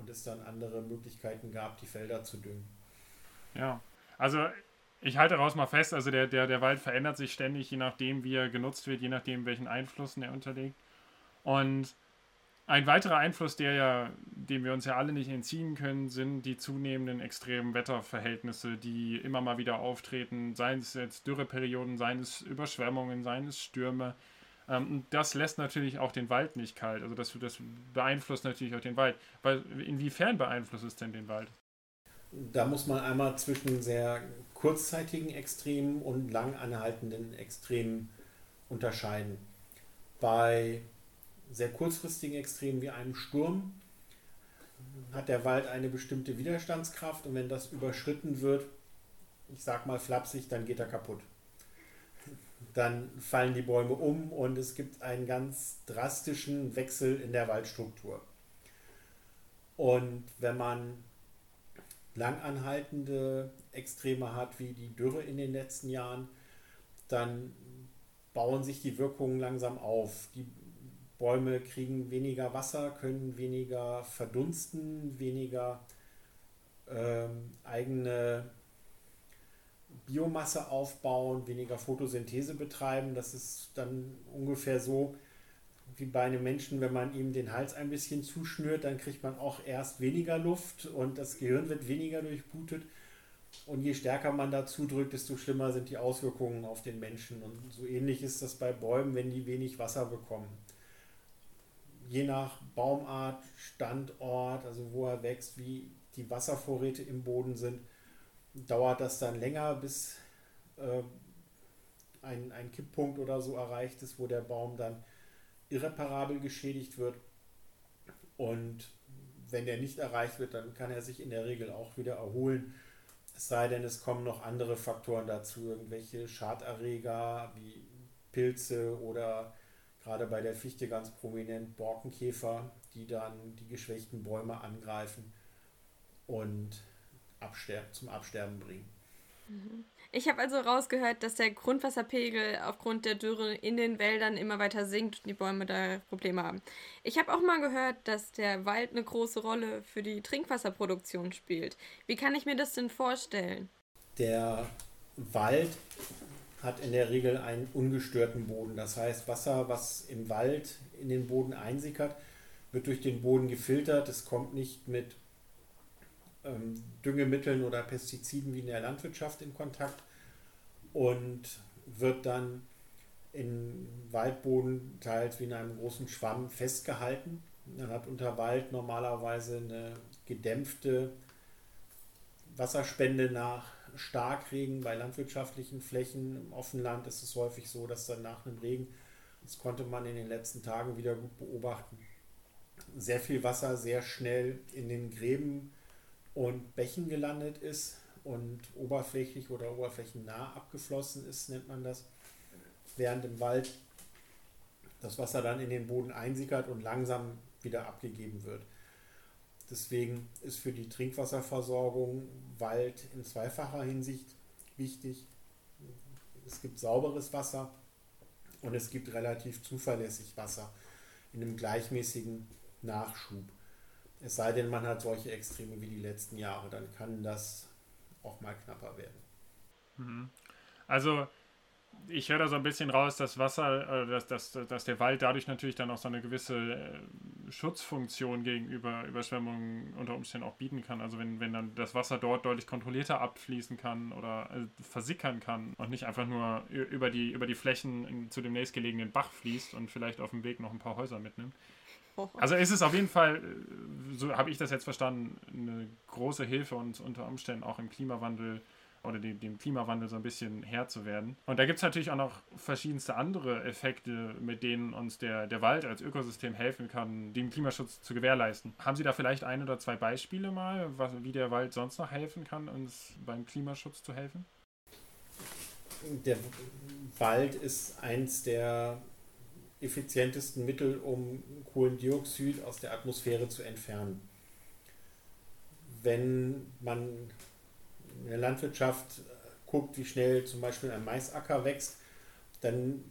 und es dann andere Möglichkeiten gab, die Felder zu düngen. Ja, also ich halte daraus mal fest, also der, der, der Wald verändert sich ständig, je nachdem, wie er genutzt wird, je nachdem, welchen Einflüssen er unterliegt. Und ein weiterer Einfluss, der ja, dem wir uns ja alle nicht entziehen können, sind die zunehmenden extremen Wetterverhältnisse, die immer mal wieder auftreten, seien es jetzt Dürreperioden, seien es Überschwemmungen, seien es Stürme. Ähm, das lässt natürlich auch den Wald nicht kalt. Also das, das beeinflusst natürlich auch den Wald. Weil inwiefern beeinflusst es denn den Wald? Da muss man einmal zwischen sehr kurzzeitigen Extremen und lang anhaltenden Extremen unterscheiden. Bei sehr kurzfristigen Extremen wie einem Sturm hat der Wald eine bestimmte Widerstandskraft und wenn das überschritten wird, ich sag mal flapsig, dann geht er kaputt. Dann fallen die Bäume um und es gibt einen ganz drastischen Wechsel in der Waldstruktur. Und wenn man langanhaltende Extreme hat, wie die Dürre in den letzten Jahren, dann bauen sich die Wirkungen langsam auf. Die Bäume kriegen weniger Wasser, können weniger verdunsten, weniger ähm, eigene Biomasse aufbauen, weniger Photosynthese betreiben. Das ist dann ungefähr so wie bei einem Menschen, wenn man ihm den Hals ein bisschen zuschnürt, dann kriegt man auch erst weniger Luft und das Gehirn wird weniger durchblutet. Und je stärker man da zudrückt, desto schlimmer sind die Auswirkungen auf den Menschen. Und so ähnlich ist das bei Bäumen, wenn die wenig Wasser bekommen. Je nach Baumart, Standort, also wo er wächst, wie die Wasservorräte im Boden sind, dauert das dann länger, bis äh, ein, ein Kipppunkt oder so erreicht ist, wo der Baum dann irreparabel geschädigt wird. Und wenn der nicht erreicht wird, dann kann er sich in der Regel auch wieder erholen. Es sei denn, es kommen noch andere Faktoren dazu, irgendwelche Schaderreger wie Pilze oder gerade bei der Fichte ganz prominent Borkenkäfer, die dann die geschwächten Bäume angreifen und absterben, zum Absterben bringen. Mhm. Ich habe also rausgehört, dass der Grundwasserpegel aufgrund der Dürre in den Wäldern immer weiter sinkt und die Bäume da Probleme haben. Ich habe auch mal gehört, dass der Wald eine große Rolle für die Trinkwasserproduktion spielt. Wie kann ich mir das denn vorstellen? Der Wald hat in der Regel einen ungestörten Boden. Das heißt, Wasser, was im Wald in den Boden einsickert, wird durch den Boden gefiltert. Es kommt nicht mit ähm, Düngemitteln oder Pestiziden wie in der Landwirtschaft in Kontakt und wird dann im Waldboden teils wie in einem großen Schwamm festgehalten. Man hat unter Wald normalerweise eine gedämpfte Wasserspende nach Starkregen bei landwirtschaftlichen Flächen. Im Offenland ist es häufig so, dass dann nach einem Regen, das konnte man in den letzten Tagen wieder gut beobachten, sehr viel Wasser sehr schnell in den Gräben und Bächen gelandet ist und oberflächlich oder oberflächennah abgeflossen ist, nennt man das, während im Wald das Wasser dann in den Boden einsickert und langsam wieder abgegeben wird. Deswegen ist für die Trinkwasserversorgung Wald in zweifacher Hinsicht wichtig. Es gibt sauberes Wasser und es gibt relativ zuverlässig Wasser in einem gleichmäßigen Nachschub. Es sei denn, man hat solche Extreme wie die letzten Jahre, dann kann das auch mal knapper werden. Mhm. Also ich höre da so ein bisschen raus, dass Wasser, äh, dass, dass, dass der Wald dadurch natürlich dann auch so eine gewisse äh, Schutzfunktion gegenüber Überschwemmungen unter Umständen auch bieten kann. Also wenn, wenn dann das Wasser dort deutlich kontrollierter abfließen kann oder äh, versickern kann und nicht einfach nur über die, über die Flächen zu dem nächstgelegenen Bach fließt und vielleicht auf dem Weg noch ein paar Häuser mitnimmt. [LAUGHS] Also ist es auf jeden Fall, äh, so habe ich das jetzt verstanden, eine große Hilfe und unter Umständen auch im Klimawandel oder dem, dem Klimawandel so ein bisschen Herr zu werden. Und da gibt es natürlich auch noch verschiedenste andere Effekte, mit denen uns der, der Wald als Ökosystem helfen kann, den Klimaschutz zu gewährleisten. Haben Sie da vielleicht ein oder zwei Beispiele mal, was, wie der Wald sonst noch helfen kann, uns beim Klimaschutz zu helfen? Der Wald ist eins der effizientesten Mittel, um Kohlendioxid aus der Atmosphäre zu entfernen. Wenn man in der Landwirtschaft guckt, wie schnell zum Beispiel ein Maisacker wächst, dann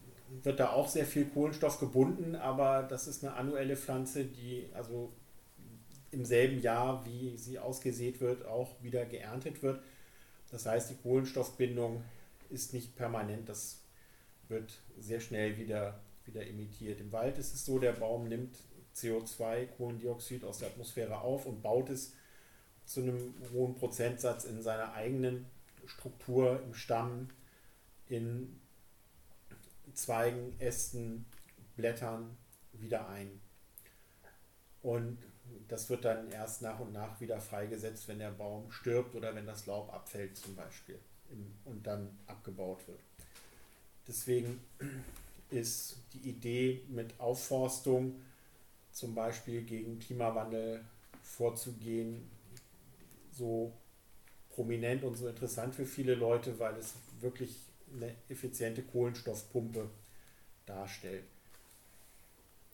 wird da auch sehr viel Kohlenstoff gebunden, aber das ist eine annuelle Pflanze, die also im selben Jahr, wie sie ausgesät wird, auch wieder geerntet wird. Das heißt, die Kohlenstoffbindung ist nicht permanent, das wird sehr schnell wieder wieder emittiert. Im Wald ist es so, der Baum nimmt CO2, Kohlendioxid aus der Atmosphäre auf und baut es zu einem hohen Prozentsatz in seiner eigenen Struktur im Stamm, in Zweigen, Ästen, Blättern wieder ein. Und das wird dann erst nach und nach wieder freigesetzt, wenn der Baum stirbt oder wenn das Laub abfällt zum Beispiel und dann abgebaut wird. Deswegen ist die Idee mit Aufforstung zum Beispiel gegen Klimawandel vorzugehen so prominent und so interessant für viele Leute, weil es wirklich eine effiziente Kohlenstoffpumpe darstellt.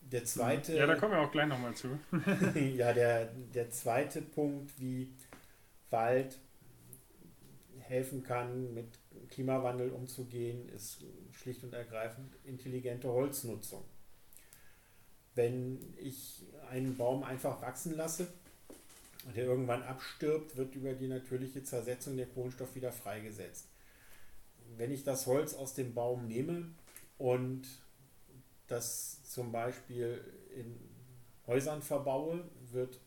Der zweite. Ja, da kommen wir auch gleich nochmal zu. [LAUGHS] ja, der, der zweite Punkt, wie Wald helfen kann, mit Klimawandel umzugehen, ist schlicht und ergreifend intelligente Holznutzung. Wenn ich einen Baum einfach wachsen lasse und der irgendwann abstirbt, wird über die natürliche Zersetzung der Kohlenstoff wieder freigesetzt. Wenn ich das Holz aus dem Baum nehme und das zum Beispiel in Häusern verbaue, wird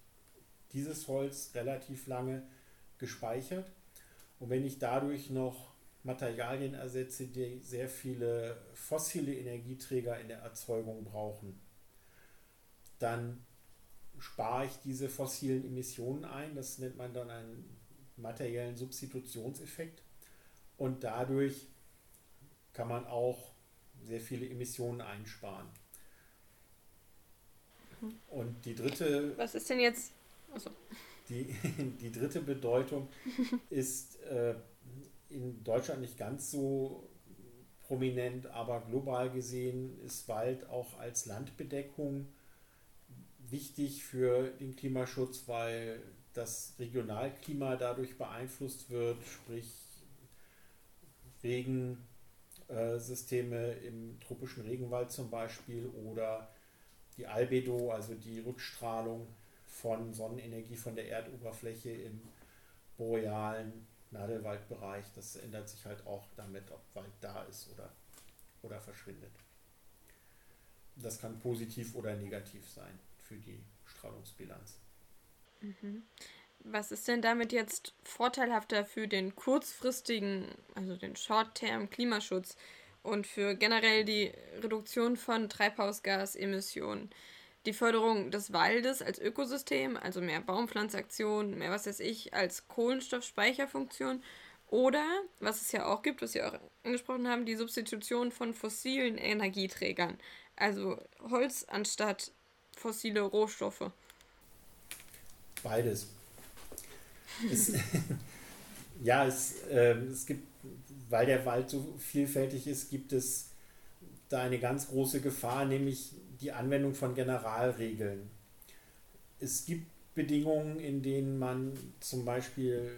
dieses Holz relativ lange gespeichert. Und wenn ich dadurch noch Materialien ersetze, die sehr viele fossile Energieträger in der Erzeugung brauchen, dann spare ich diese fossilen Emissionen ein. Das nennt man dann einen materiellen Substitutionseffekt. Und dadurch kann man auch sehr viele Emissionen einsparen. Und die dritte. Was ist denn jetzt? Achso. Die, [LAUGHS] die dritte Bedeutung [LAUGHS] ist äh, in Deutschland nicht ganz so prominent, aber global gesehen ist Wald auch als Landbedeckung wichtig für den Klimaschutz, weil das Regionalklima dadurch beeinflusst wird, sprich Regensysteme im tropischen Regenwald zum Beispiel oder die Albedo, also die Rückstrahlung von Sonnenenergie von der Erdoberfläche im borealen Nadelwaldbereich. Das ändert sich halt auch damit, ob Wald da ist oder, oder verschwindet. Das kann positiv oder negativ sein für die Strahlungsbilanz. Mhm. Was ist denn damit jetzt vorteilhafter für den kurzfristigen, also den Short-Term-Klimaschutz und für generell die Reduktion von Treibhausgasemissionen? Die Förderung des Waldes als Ökosystem, also mehr Baumpflanzaktionen, mehr was weiß ich, als Kohlenstoffspeicherfunktion oder, was es ja auch gibt, was Sie auch angesprochen haben, die Substitution von fossilen Energieträgern, also Holz anstatt fossile Rohstoffe? Beides. [LAUGHS] es, [LAUGHS] ja, es, äh, es gibt, weil der Wald so vielfältig ist, gibt es da eine ganz große Gefahr, nämlich die Anwendung von Generalregeln. Es gibt Bedingungen, in denen man zum Beispiel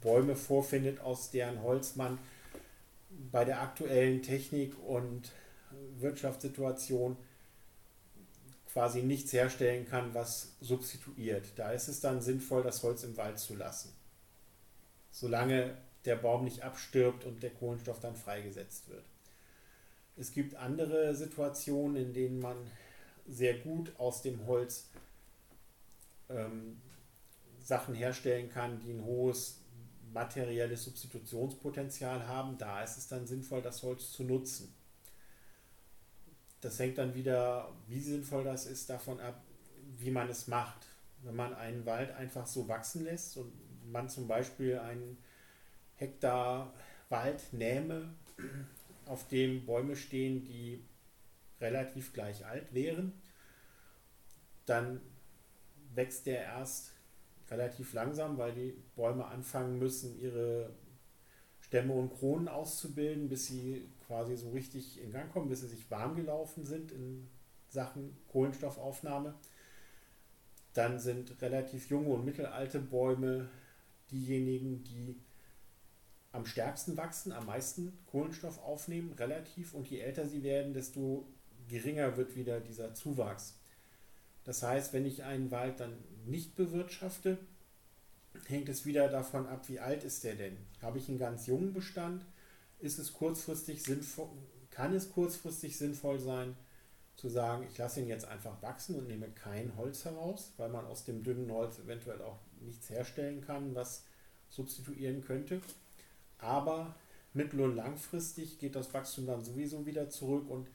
Bäume vorfindet, aus deren Holz man bei der aktuellen Technik und Wirtschaftssituation quasi nichts herstellen kann, was substituiert. Da ist es dann sinnvoll, das Holz im Wald zu lassen. Solange der Baum nicht abstirbt und der Kohlenstoff dann freigesetzt wird. Es gibt andere Situationen, in denen man sehr gut aus dem Holz ähm, Sachen herstellen kann, die ein hohes materielles Substitutionspotenzial haben. Da ist es dann sinnvoll, das Holz zu nutzen. Das hängt dann wieder, wie sinnvoll das ist, davon ab, wie man es macht. Wenn man einen Wald einfach so wachsen lässt und man zum Beispiel einen Hektar Wald nähme, auf dem Bäume stehen, die relativ gleich alt wären, dann wächst der erst relativ langsam, weil die Bäume anfangen müssen, ihre Stämme und Kronen auszubilden, bis sie quasi so richtig in Gang kommen, bis sie sich warm gelaufen sind in Sachen Kohlenstoffaufnahme. Dann sind relativ junge und mittelalte Bäume diejenigen, die am stärksten wachsen, am meisten Kohlenstoff aufnehmen, relativ. Und je älter sie werden, desto geringer wird wieder dieser Zuwachs. Das heißt, wenn ich einen Wald dann nicht bewirtschafte, hängt es wieder davon ab, wie alt ist der denn. Habe ich einen ganz jungen Bestand, ist es kurzfristig sinnvoll, kann es kurzfristig sinnvoll sein, zu sagen, ich lasse ihn jetzt einfach wachsen und nehme kein Holz heraus, weil man aus dem dünnen Holz eventuell auch nichts herstellen kann, was substituieren könnte. Aber mittel- und langfristig geht das Wachstum dann sowieso wieder zurück und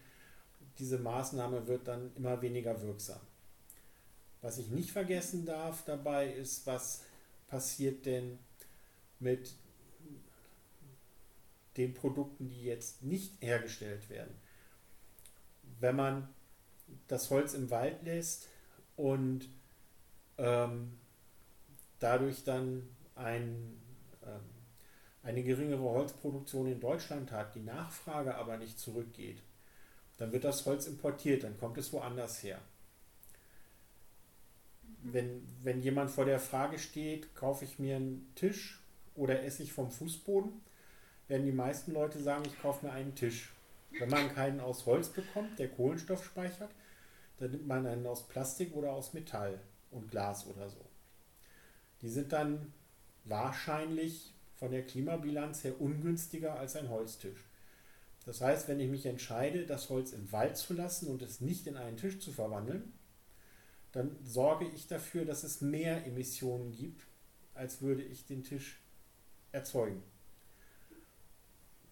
diese Maßnahme wird dann immer weniger wirksam. Was ich nicht vergessen darf dabei ist, was passiert denn mit den Produkten, die jetzt nicht hergestellt werden. Wenn man das Holz im Wald lässt und ähm, dadurch dann ein, ähm, eine geringere Holzproduktion in Deutschland hat, die Nachfrage aber nicht zurückgeht, dann wird das Holz importiert, dann kommt es woanders her. Wenn, wenn jemand vor der Frage steht, kaufe ich mir einen Tisch oder esse ich vom Fußboden, werden die meisten Leute sagen, ich kaufe mir einen Tisch. Wenn man keinen aus Holz bekommt, der Kohlenstoff speichert, dann nimmt man einen aus Plastik oder aus Metall und Glas oder so. Die sind dann wahrscheinlich von der Klimabilanz her ungünstiger als ein Holztisch. Das heißt, wenn ich mich entscheide, das Holz im Wald zu lassen und es nicht in einen Tisch zu verwandeln, dann sorge ich dafür, dass es mehr Emissionen gibt, als würde ich den Tisch erzeugen.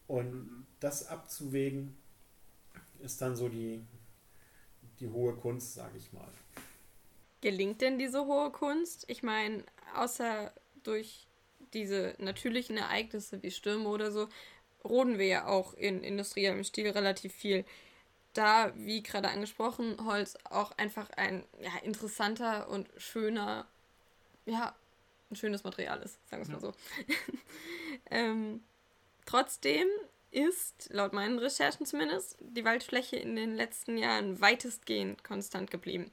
Und das abzuwägen, ist dann so die, die hohe Kunst, sage ich mal. Gelingt denn diese hohe Kunst? Ich meine, außer durch diese natürlichen Ereignisse wie Stürme oder so, roden wir ja auch in industriellem Stil relativ viel. Da, wie gerade angesprochen, Holz auch einfach ein ja, interessanter und schöner, ja, ein schönes Material ist, sagen wir es ja. mal so. [LAUGHS] ähm, trotzdem ist, laut meinen Recherchen zumindest, die Waldfläche in den letzten Jahren weitestgehend konstant geblieben.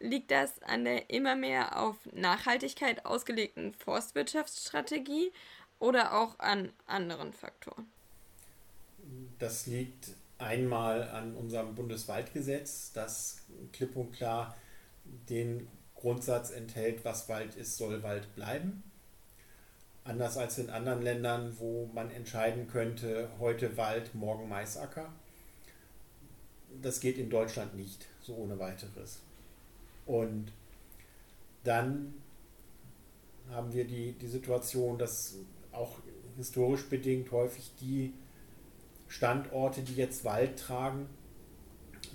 Liegt das an der immer mehr auf Nachhaltigkeit ausgelegten Forstwirtschaftsstrategie oder auch an anderen Faktoren? Das liegt einmal an unserem Bundeswaldgesetz, das klipp und klar den Grundsatz enthält, was Wald ist, soll Wald bleiben. Anders als in anderen Ländern, wo man entscheiden könnte, heute Wald, morgen Maisacker. Das geht in Deutschland nicht, so ohne weiteres. Und dann haben wir die, die Situation, dass auch historisch bedingt häufig die Standorte, die jetzt Wald tragen,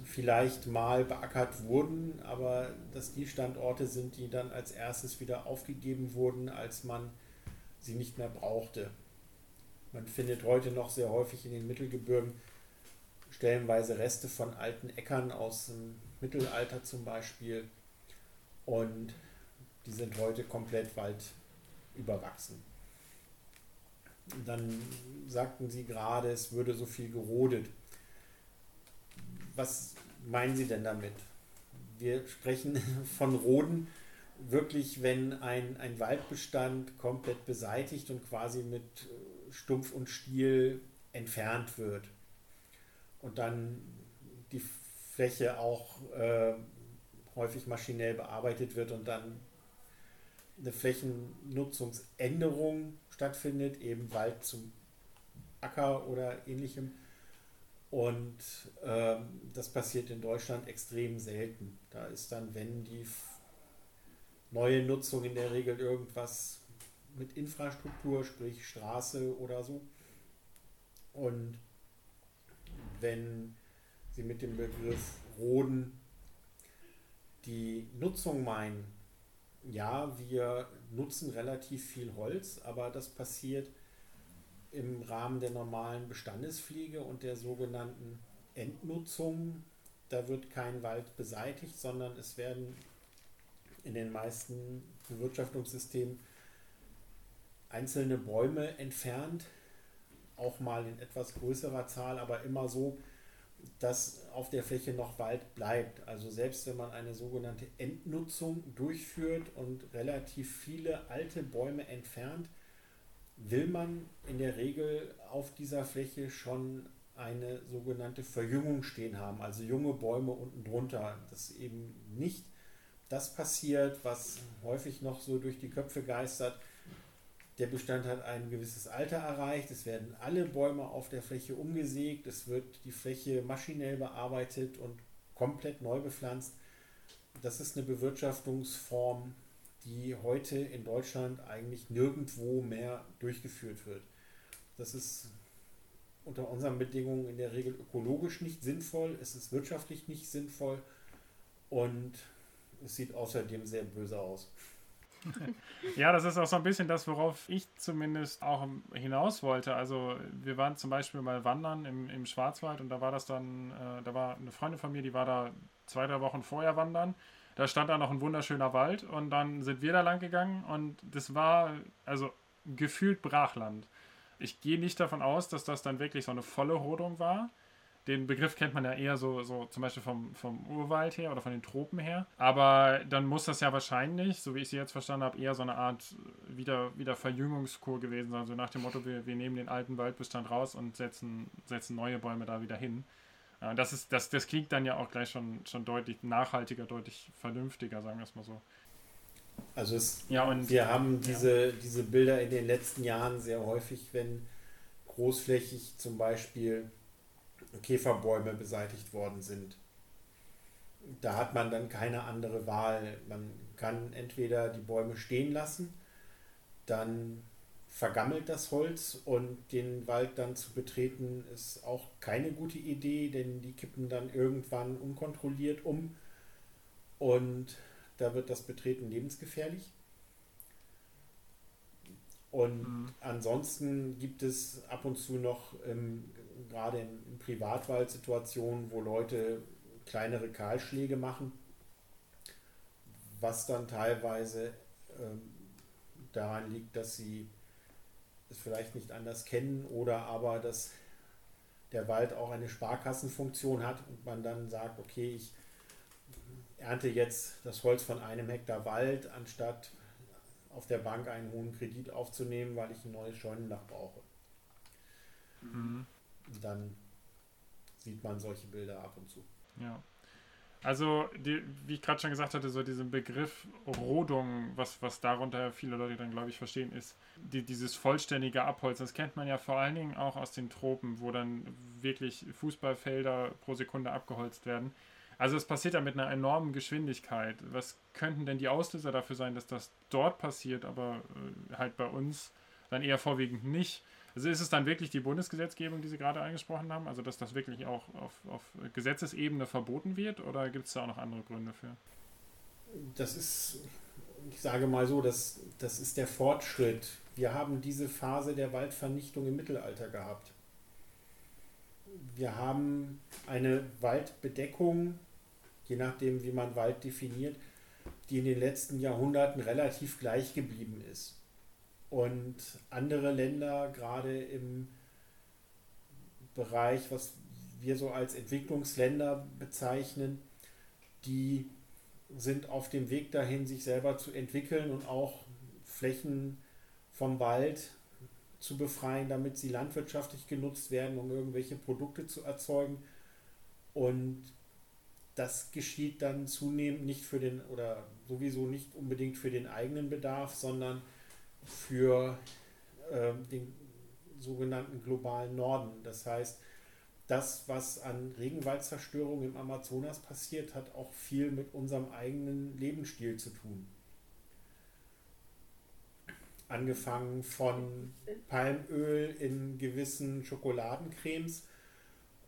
vielleicht mal beackert wurden, aber dass die Standorte sind, die dann als erstes wieder aufgegeben wurden, als man sie nicht mehr brauchte. Man findet heute noch sehr häufig in den Mittelgebirgen stellenweise Reste von alten Äckern aus dem Mittelalter zum Beispiel und die sind heute komplett waldüberwachsen. Dann sagten Sie gerade, es würde so viel gerodet. Was meinen Sie denn damit? Wir sprechen [LAUGHS] von Roden wirklich, wenn ein, ein Waldbestand komplett beseitigt und quasi mit Stumpf und Stiel entfernt wird. Und dann die Fläche auch äh, häufig maschinell bearbeitet wird und dann eine Flächennutzungsänderung stattfindet, eben Wald zum Acker oder ähnlichem. Und ähm, das passiert in Deutschland extrem selten. Da ist dann, wenn die neue Nutzung in der Regel irgendwas mit Infrastruktur, sprich Straße oder so. Und wenn Sie mit dem Begriff Roden die Nutzung meinen, ja, wir nutzen relativ viel Holz, aber das passiert im Rahmen der normalen Bestandespflege und der sogenannten Entnutzung. Da wird kein Wald beseitigt, sondern es werden in den meisten Bewirtschaftungssystemen einzelne Bäume entfernt, auch mal in etwas größerer Zahl, aber immer so, dass auf der Fläche noch Wald bleibt. Also selbst wenn man eine sogenannte Entnutzung durchführt und relativ viele alte Bäume entfernt, will man in der Regel auf dieser Fläche schon eine sogenannte Verjüngung stehen haben, also junge Bäume unten drunter. Das eben nicht das passiert, was häufig noch so durch die Köpfe geistert, der Bestand hat ein gewisses Alter erreicht. Es werden alle Bäume auf der Fläche umgesägt. Es wird die Fläche maschinell bearbeitet und komplett neu bepflanzt. Das ist eine Bewirtschaftungsform, die heute in Deutschland eigentlich nirgendwo mehr durchgeführt wird. Das ist unter unseren Bedingungen in der Regel ökologisch nicht sinnvoll, es ist wirtschaftlich nicht sinnvoll und es sieht außerdem sehr böse aus. [LAUGHS] ja, das ist auch so ein bisschen das, worauf ich zumindest auch hinaus wollte. Also wir waren zum Beispiel mal wandern im, im Schwarzwald und da war das dann, äh, da war eine Freundin von mir, die war da zwei, drei Wochen vorher wandern. Da stand da noch ein wunderschöner Wald und dann sind wir da lang gegangen und das war also gefühlt Brachland. ich gehe nicht davon aus, dass das dann wirklich so eine volle Rodung war. Den Begriff kennt man ja eher so, so zum Beispiel vom, vom Urwald her oder von den Tropen her. Aber dann muss das ja wahrscheinlich, so wie ich sie jetzt verstanden habe, eher so eine Art wieder, wieder Verjüngungskur gewesen sein. So nach dem Motto, wir, wir nehmen den alten Waldbestand raus und setzen, setzen neue Bäume da wieder hin. Das, ist, das, das klingt dann ja auch gleich schon, schon deutlich nachhaltiger, deutlich vernünftiger, sagen wir es mal so. Also es, ja, und, wir haben diese, ja. diese Bilder in den letzten Jahren sehr häufig, wenn großflächig zum Beispiel Käferbäume beseitigt worden sind. Da hat man dann keine andere Wahl. Man kann entweder die Bäume stehen lassen, dann vergammelt das Holz und den Wald dann zu betreten ist auch keine gute Idee, denn die kippen dann irgendwann unkontrolliert um und da wird das Betreten lebensgefährlich. Und mhm. ansonsten gibt es ab und zu noch, ähm, gerade in, in Privatwald, Situationen, wo Leute kleinere Kahlschläge machen, was dann teilweise ähm, daran liegt, dass sie es vielleicht nicht anders kennen oder aber dass der Wald auch eine Sparkassenfunktion hat und man dann sagt, okay, ich ernte jetzt das Holz von einem Hektar Wald, anstatt auf der Bank einen hohen Kredit aufzunehmen, weil ich ein neues Scheunendach brauche. Mhm. Dann sieht man solche Bilder ab und zu. Ja. Also, die, wie ich gerade schon gesagt hatte, so diesen Begriff Rodung, was, was darunter viele Leute dann, glaube ich, verstehen, ist die, dieses vollständige Abholzen. Das kennt man ja vor allen Dingen auch aus den Tropen, wo dann wirklich Fußballfelder pro Sekunde abgeholzt werden. Also es passiert ja mit einer enormen Geschwindigkeit. Was könnten denn die Auslöser dafür sein, dass das dort passiert, aber äh, halt bei uns dann eher vorwiegend nicht? Also ist es dann wirklich die Bundesgesetzgebung, die Sie gerade angesprochen haben? Also dass das wirklich auch auf, auf Gesetzesebene verboten wird oder gibt es da auch noch andere Gründe für? Das ist, ich sage mal so, das, das ist der Fortschritt. Wir haben diese Phase der Waldvernichtung im Mittelalter gehabt wir haben eine Waldbedeckung, je nachdem, wie man Wald definiert, die in den letzten Jahrhunderten relativ gleich geblieben ist. Und andere Länder, gerade im Bereich, was wir so als Entwicklungsländer bezeichnen, die sind auf dem Weg dahin, sich selber zu entwickeln und auch Flächen vom Wald zu befreien, damit sie landwirtschaftlich genutzt werden, um irgendwelche Produkte zu erzeugen. Und das geschieht dann zunehmend nicht für den oder sowieso nicht unbedingt für den eigenen Bedarf, sondern für äh, den sogenannten globalen Norden. Das heißt, das, was an Regenwaldzerstörung im Amazonas passiert, hat auch viel mit unserem eigenen Lebensstil zu tun angefangen von Palmöl in gewissen Schokoladencremes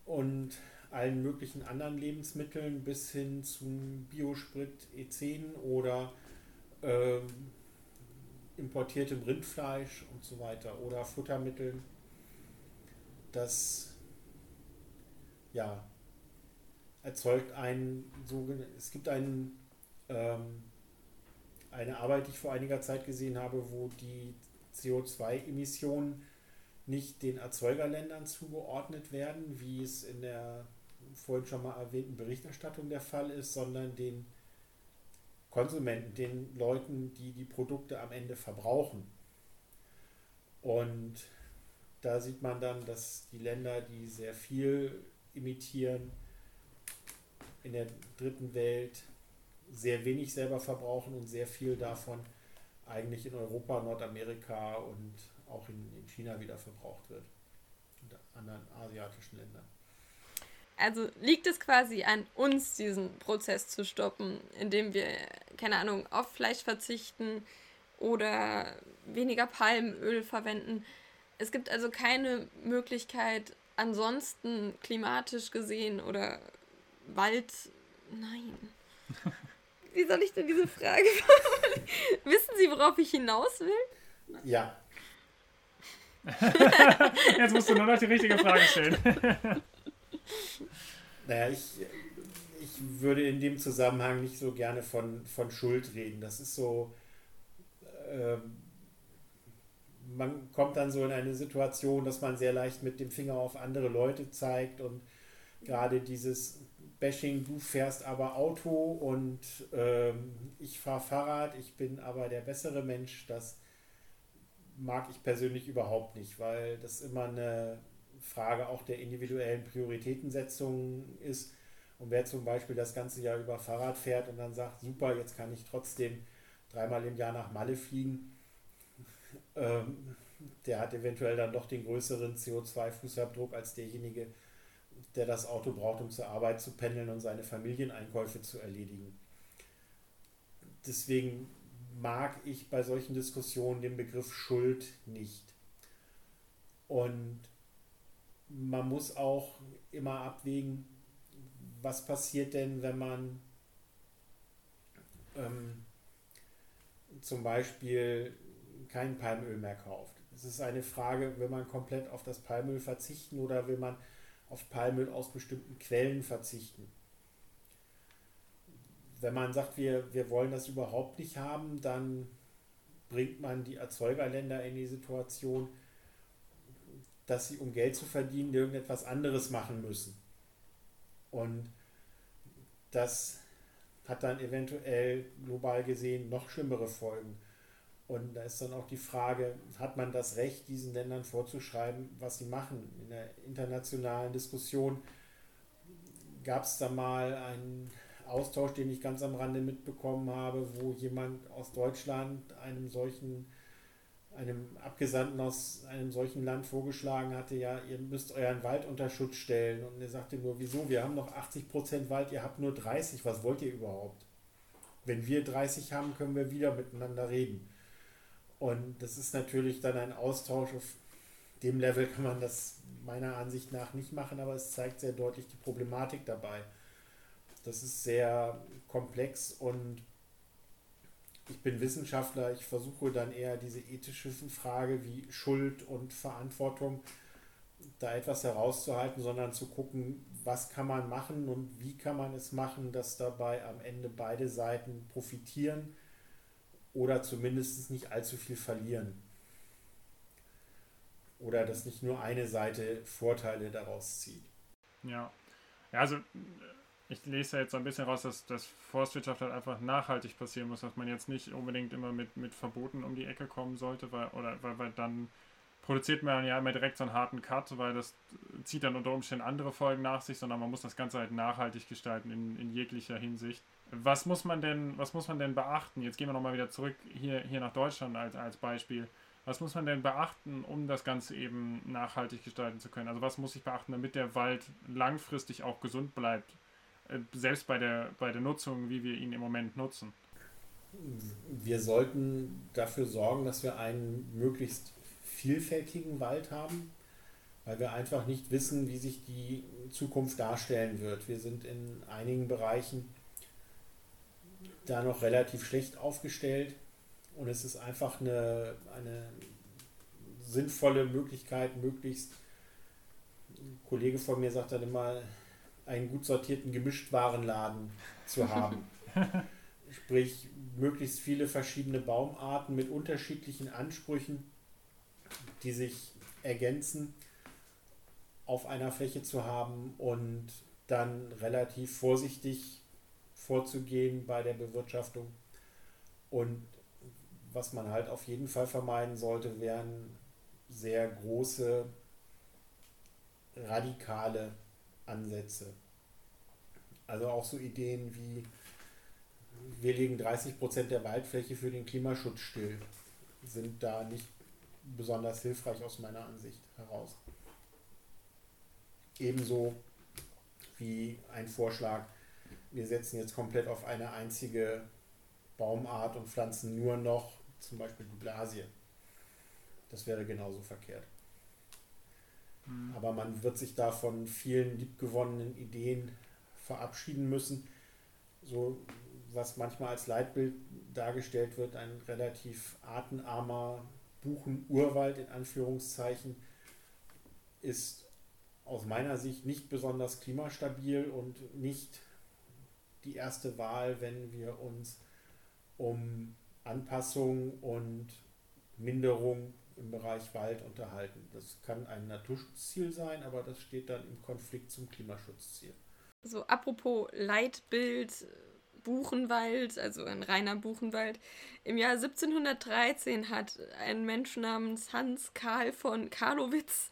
und allen möglichen anderen Lebensmitteln bis hin zum Biosprit E10 oder äh, importiertem Rindfleisch und so weiter oder Futtermitteln. Das ja, erzeugt ein sogenanntes, es gibt einen ähm, eine Arbeit, die ich vor einiger Zeit gesehen habe, wo die CO2-Emissionen nicht den Erzeugerländern zugeordnet werden, wie es in der vorhin schon mal erwähnten Berichterstattung der Fall ist, sondern den Konsumenten, den Leuten, die die Produkte am Ende verbrauchen. Und da sieht man dann, dass die Länder, die sehr viel imitieren, in der dritten Welt sehr wenig selber verbrauchen und sehr viel davon eigentlich in Europa, Nordamerika und auch in, in China wieder verbraucht wird und anderen asiatischen Ländern. Also liegt es quasi an uns, diesen Prozess zu stoppen, indem wir, keine Ahnung, auf Fleisch verzichten oder weniger Palmöl verwenden. Es gibt also keine Möglichkeit, ansonsten klimatisch gesehen oder Wald. Nein. [LAUGHS] Wie soll ich denn diese Frage [LAUGHS] Wissen Sie, worauf ich hinaus will? Ja. [LAUGHS] Jetzt musst du nur noch die richtige Frage stellen. Naja, ich, ich würde in dem Zusammenhang nicht so gerne von, von Schuld reden. Das ist so. Ähm, man kommt dann so in eine Situation, dass man sehr leicht mit dem Finger auf andere Leute zeigt und gerade dieses Bashing, du fährst aber Auto und ähm, ich fahre Fahrrad, ich bin aber der bessere Mensch, das mag ich persönlich überhaupt nicht, weil das immer eine Frage auch der individuellen Prioritätensetzung ist. Und wer zum Beispiel das ganze Jahr über Fahrrad fährt und dann sagt, super, jetzt kann ich trotzdem dreimal im Jahr nach Malle fliegen, [LAUGHS] ähm, der hat eventuell dann doch den größeren CO2-Fußabdruck als derjenige, der das Auto braucht, um zur Arbeit zu pendeln und seine Familieneinkäufe zu erledigen. Deswegen mag ich bei solchen Diskussionen den Begriff Schuld nicht. Und man muss auch immer abwägen, was passiert denn, wenn man ähm, zum Beispiel kein Palmöl mehr kauft. Es ist eine Frage, will man komplett auf das Palmöl verzichten oder will man auf Palmöl aus bestimmten Quellen verzichten. Wenn man sagt, wir, wir wollen das überhaupt nicht haben, dann bringt man die Erzeugerländer in die Situation, dass sie, um Geld zu verdienen, irgendetwas anderes machen müssen. Und das hat dann eventuell global gesehen noch schlimmere Folgen. Und da ist dann auch die Frage, hat man das Recht, diesen Ländern vorzuschreiben, was sie machen? In der internationalen Diskussion gab es da mal einen Austausch, den ich ganz am Rande mitbekommen habe, wo jemand aus Deutschland einem solchen, einem Abgesandten aus einem solchen Land vorgeschlagen hatte, ja, ihr müsst euren Wald unter Schutz stellen. Und er sagte nur, wieso? Wir haben noch 80 Prozent Wald, ihr habt nur 30, was wollt ihr überhaupt? Wenn wir 30 haben, können wir wieder miteinander reden. Und das ist natürlich dann ein Austausch. Auf dem Level kann man das meiner Ansicht nach nicht machen, aber es zeigt sehr deutlich die Problematik dabei. Das ist sehr komplex und ich bin Wissenschaftler, ich versuche dann eher diese ethische Frage wie Schuld und Verantwortung da etwas herauszuhalten, sondern zu gucken, was kann man machen und wie kann man es machen, dass dabei am Ende beide Seiten profitieren oder zumindest nicht allzu viel verlieren. Oder dass nicht nur eine Seite Vorteile daraus zieht. Ja, ja also ich lese jetzt so ein bisschen raus, dass, dass Forstwirtschaft halt einfach nachhaltig passieren muss, dass man jetzt nicht unbedingt immer mit, mit Verboten um die Ecke kommen sollte, weil, oder, weil, weil dann produziert man ja immer direkt so einen harten Cut, weil das zieht dann unter Umständen andere Folgen nach sich, sondern man muss das Ganze halt nachhaltig gestalten in, in jeglicher Hinsicht. Was muss man denn, was muss man denn beachten? Jetzt gehen wir nochmal wieder zurück hier, hier nach Deutschland als, als Beispiel. Was muss man denn beachten, um das Ganze eben nachhaltig gestalten zu können? Also was muss ich beachten, damit der Wald langfristig auch gesund bleibt? Äh, selbst bei der, bei der Nutzung, wie wir ihn im Moment nutzen. Wir sollten dafür sorgen, dass wir einen möglichst vielfältigen Wald haben, weil wir einfach nicht wissen, wie sich die Zukunft darstellen wird. Wir sind in einigen Bereichen da noch relativ schlecht aufgestellt und es ist einfach eine, eine sinnvolle Möglichkeit, möglichst, ein Kollege von mir sagt dann immer, einen gut sortierten Gemischtwarenladen zu haben. [LAUGHS] Sprich, möglichst viele verschiedene Baumarten mit unterschiedlichen Ansprüchen, die sich ergänzen, auf einer Fläche zu haben und dann relativ vorsichtig vorzugehen bei der Bewirtschaftung. Und was man halt auf jeden Fall vermeiden sollte, wären sehr große, radikale Ansätze. Also auch so Ideen wie, wir legen 30 Prozent der Waldfläche für den Klimaschutz still, sind da nicht besonders hilfreich aus meiner Ansicht heraus. Ebenso wie ein Vorschlag, wir setzen jetzt komplett auf eine einzige Baumart und pflanzen nur noch zum Beispiel die Blasie. Das wäre genauso verkehrt. Mhm. Aber man wird sich da von vielen liebgewonnenen Ideen verabschieden müssen. So was manchmal als Leitbild dargestellt wird, ein relativ artenarmer Buchen-Urwald in Anführungszeichen, ist aus meiner Sicht nicht besonders klimastabil und nicht die erste Wahl, wenn wir uns um Anpassung und Minderung im Bereich Wald unterhalten. Das kann ein Naturschutzziel sein, aber das steht dann im Konflikt zum Klimaschutzziel. So, apropos Leitbild, Buchenwald, also ein reiner Buchenwald. Im Jahr 1713 hat ein Mensch namens Hans Karl von Karlowitz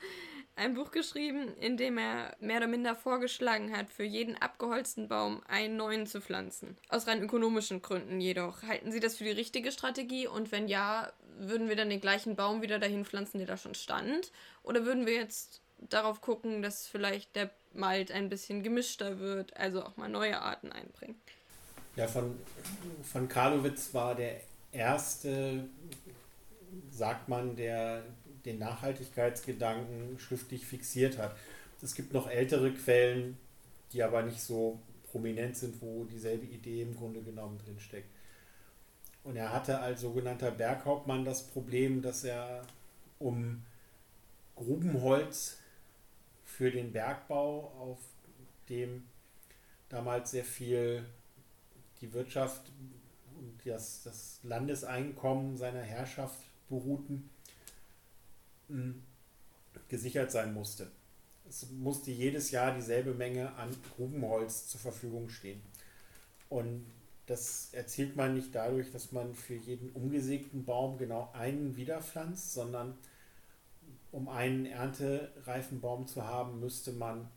ein Buch geschrieben, in dem er mehr oder minder vorgeschlagen hat, für jeden abgeholzten Baum einen neuen zu pflanzen. Aus rein ökonomischen Gründen jedoch. Halten Sie das für die richtige Strategie? Und wenn ja, würden wir dann den gleichen Baum wieder dahin pflanzen, der da schon stand? Oder würden wir jetzt darauf gucken, dass vielleicht der Wald ein bisschen gemischter wird, also auch mal neue Arten einbringen? Ja, von, von Karlowitz war der erste, sagt man, der den Nachhaltigkeitsgedanken schriftlich fixiert hat. Es gibt noch ältere Quellen, die aber nicht so prominent sind, wo dieselbe Idee im Grunde genommen drinsteckt. Und er hatte als sogenannter Berghauptmann das Problem, dass er um Grubenholz für den Bergbau, auf dem damals sehr viel die Wirtschaft und das, das Landeseinkommen seiner Herrschaft beruhten, gesichert sein musste. Es musste jedes Jahr dieselbe Menge an Grubenholz zur Verfügung stehen. Und das erzielt man nicht dadurch, dass man für jeden umgesägten Baum genau einen wiederpflanzt, sondern um einen erntereifen Baum zu haben, müsste man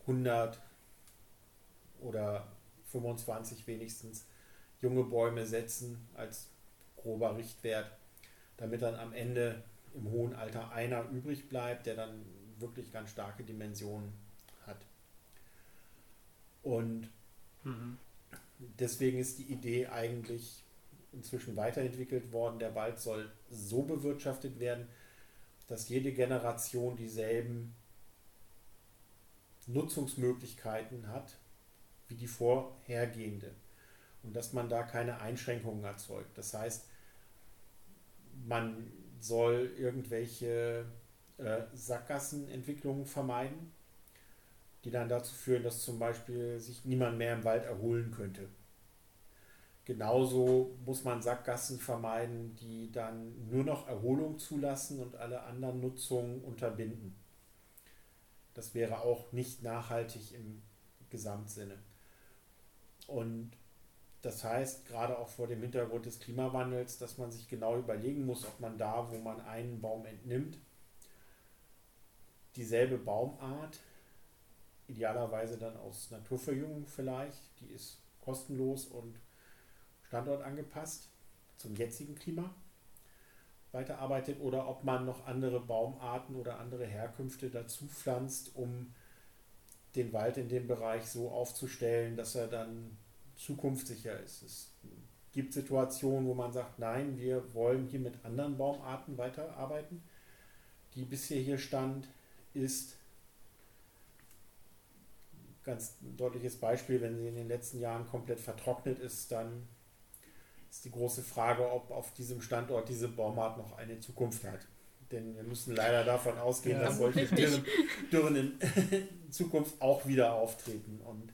100 oder 25 wenigstens junge Bäume setzen als grober Richtwert, damit dann am Ende im hohen Alter einer übrig bleibt, der dann wirklich ganz starke Dimensionen hat. Und mhm. deswegen ist die Idee eigentlich inzwischen weiterentwickelt worden. Der Wald soll so bewirtschaftet werden, dass jede Generation dieselben Nutzungsmöglichkeiten hat wie die vorhergehende und dass man da keine Einschränkungen erzeugt. Das heißt, man soll irgendwelche äh, Sackgassenentwicklungen vermeiden, die dann dazu führen, dass zum Beispiel sich niemand mehr im Wald erholen könnte. Genauso muss man Sackgassen vermeiden, die dann nur noch Erholung zulassen und alle anderen Nutzungen unterbinden. Das wäre auch nicht nachhaltig im Gesamtsinne. Und das heißt, gerade auch vor dem Hintergrund des Klimawandels, dass man sich genau überlegen muss, ob man da, wo man einen Baum entnimmt, dieselbe Baumart, idealerweise dann aus Naturverjüngung vielleicht, die ist kostenlos und standortangepasst zum jetzigen Klima, weiterarbeitet oder ob man noch andere Baumarten oder andere Herkünfte dazu pflanzt, um den Wald in dem Bereich so aufzustellen, dass er dann zukunftssicher ist. Es gibt Situationen, wo man sagt, nein, wir wollen hier mit anderen Baumarten weiterarbeiten. Die bisher hier stand, ist ganz ein deutliches Beispiel, wenn sie in den letzten Jahren komplett vertrocknet ist, dann ist die große Frage, ob auf diesem Standort diese Baumart noch eine Zukunft hat. Denn wir müssen leider davon ausgehen, ja, dass solche Dürren, Dürren in [LAUGHS] Zukunft auch wieder auftreten. Und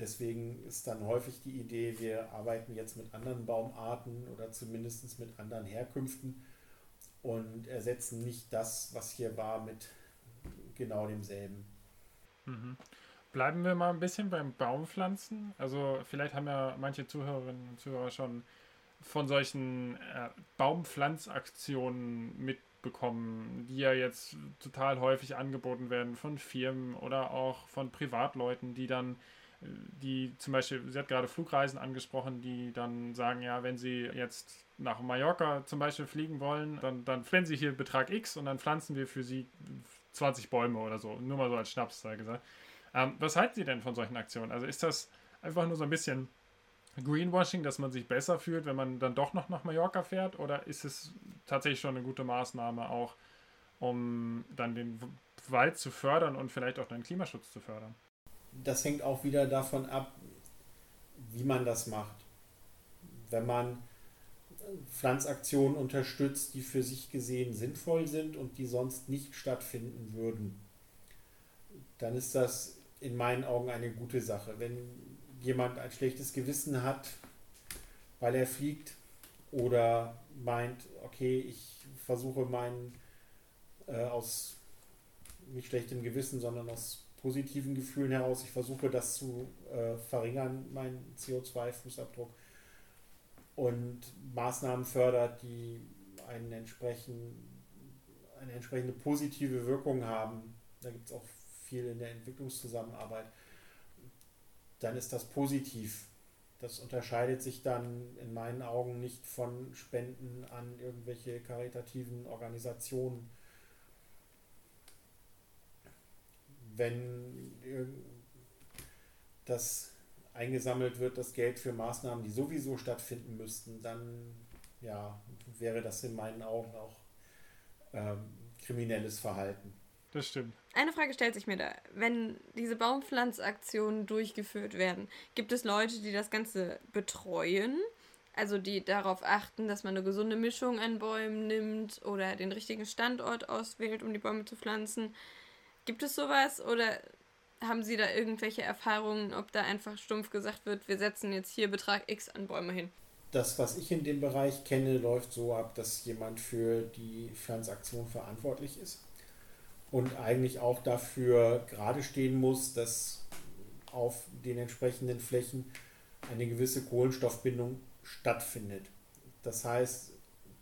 Deswegen ist dann häufig die Idee, wir arbeiten jetzt mit anderen Baumarten oder zumindest mit anderen Herkünften und ersetzen nicht das, was hier war, mit genau demselben. Mhm. Bleiben wir mal ein bisschen beim Baumpflanzen. Also vielleicht haben ja manche Zuhörerinnen und Zuhörer schon von solchen äh, Baumpflanzaktionen mitbekommen, die ja jetzt total häufig angeboten werden von Firmen oder auch von Privatleuten, die dann die zum Beispiel, sie hat gerade Flugreisen angesprochen, die dann sagen, ja, wenn sie jetzt nach Mallorca zum Beispiel fliegen wollen, dann, dann flennen sie hier Betrag X und dann pflanzen wir für sie 20 Bäume oder so. Nur mal so als Schnaps, sei gesagt. Ähm, was halten Sie denn von solchen Aktionen? Also ist das einfach nur so ein bisschen Greenwashing, dass man sich besser fühlt, wenn man dann doch noch nach Mallorca fährt? Oder ist es tatsächlich schon eine gute Maßnahme auch, um dann den Wald zu fördern und vielleicht auch den Klimaschutz zu fördern? Das hängt auch wieder davon ab, wie man das macht. Wenn man Pflanzaktionen unterstützt, die für sich gesehen sinnvoll sind und die sonst nicht stattfinden würden, dann ist das in meinen Augen eine gute Sache. Wenn jemand ein schlechtes Gewissen hat, weil er fliegt oder meint, okay, ich versuche meinen äh, aus nicht schlechtem Gewissen, sondern aus positiven Gefühlen heraus, ich versuche das zu äh, verringern, meinen CO2-Fußabdruck und Maßnahmen fördert, die einen entsprechend, eine entsprechende positive Wirkung haben. Da gibt es auch viel in der Entwicklungszusammenarbeit. Dann ist das positiv. Das unterscheidet sich dann in meinen Augen nicht von Spenden an irgendwelche karitativen Organisationen. Wenn das eingesammelt wird, das Geld für Maßnahmen, die sowieso stattfinden müssten, dann ja, wäre das in meinen Augen auch ähm, kriminelles Verhalten. Das stimmt. Eine Frage stellt sich mir da. Wenn diese Baumpflanzaktionen durchgeführt werden, gibt es Leute, die das Ganze betreuen? Also die darauf achten, dass man eine gesunde Mischung an Bäumen nimmt oder den richtigen Standort auswählt, um die Bäume zu pflanzen. Gibt es sowas oder haben Sie da irgendwelche Erfahrungen, ob da einfach stumpf gesagt wird, wir setzen jetzt hier Betrag X an Bäume hin? Das, was ich in dem Bereich kenne, läuft so ab, dass jemand für die Pflanzaktion verantwortlich ist und eigentlich auch dafür gerade stehen muss, dass auf den entsprechenden Flächen eine gewisse Kohlenstoffbindung stattfindet. Das heißt,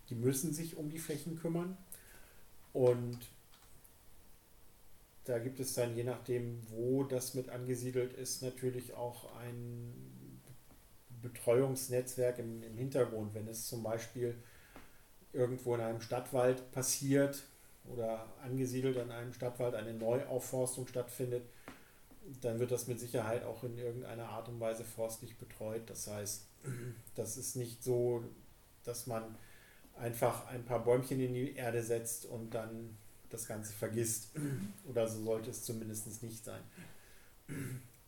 die müssen sich um die Flächen kümmern und da gibt es dann, je nachdem, wo das mit angesiedelt ist, natürlich auch ein Betreuungsnetzwerk im, im Hintergrund. Wenn es zum Beispiel irgendwo in einem Stadtwald passiert oder angesiedelt an einem Stadtwald eine Neuaufforstung stattfindet, dann wird das mit Sicherheit auch in irgendeiner Art und Weise forstlich betreut. Das heißt, [CLEARS THROAT] das ist nicht so, dass man einfach ein paar Bäumchen in die Erde setzt und dann das Ganze vergisst. Oder so sollte es zumindest nicht sein.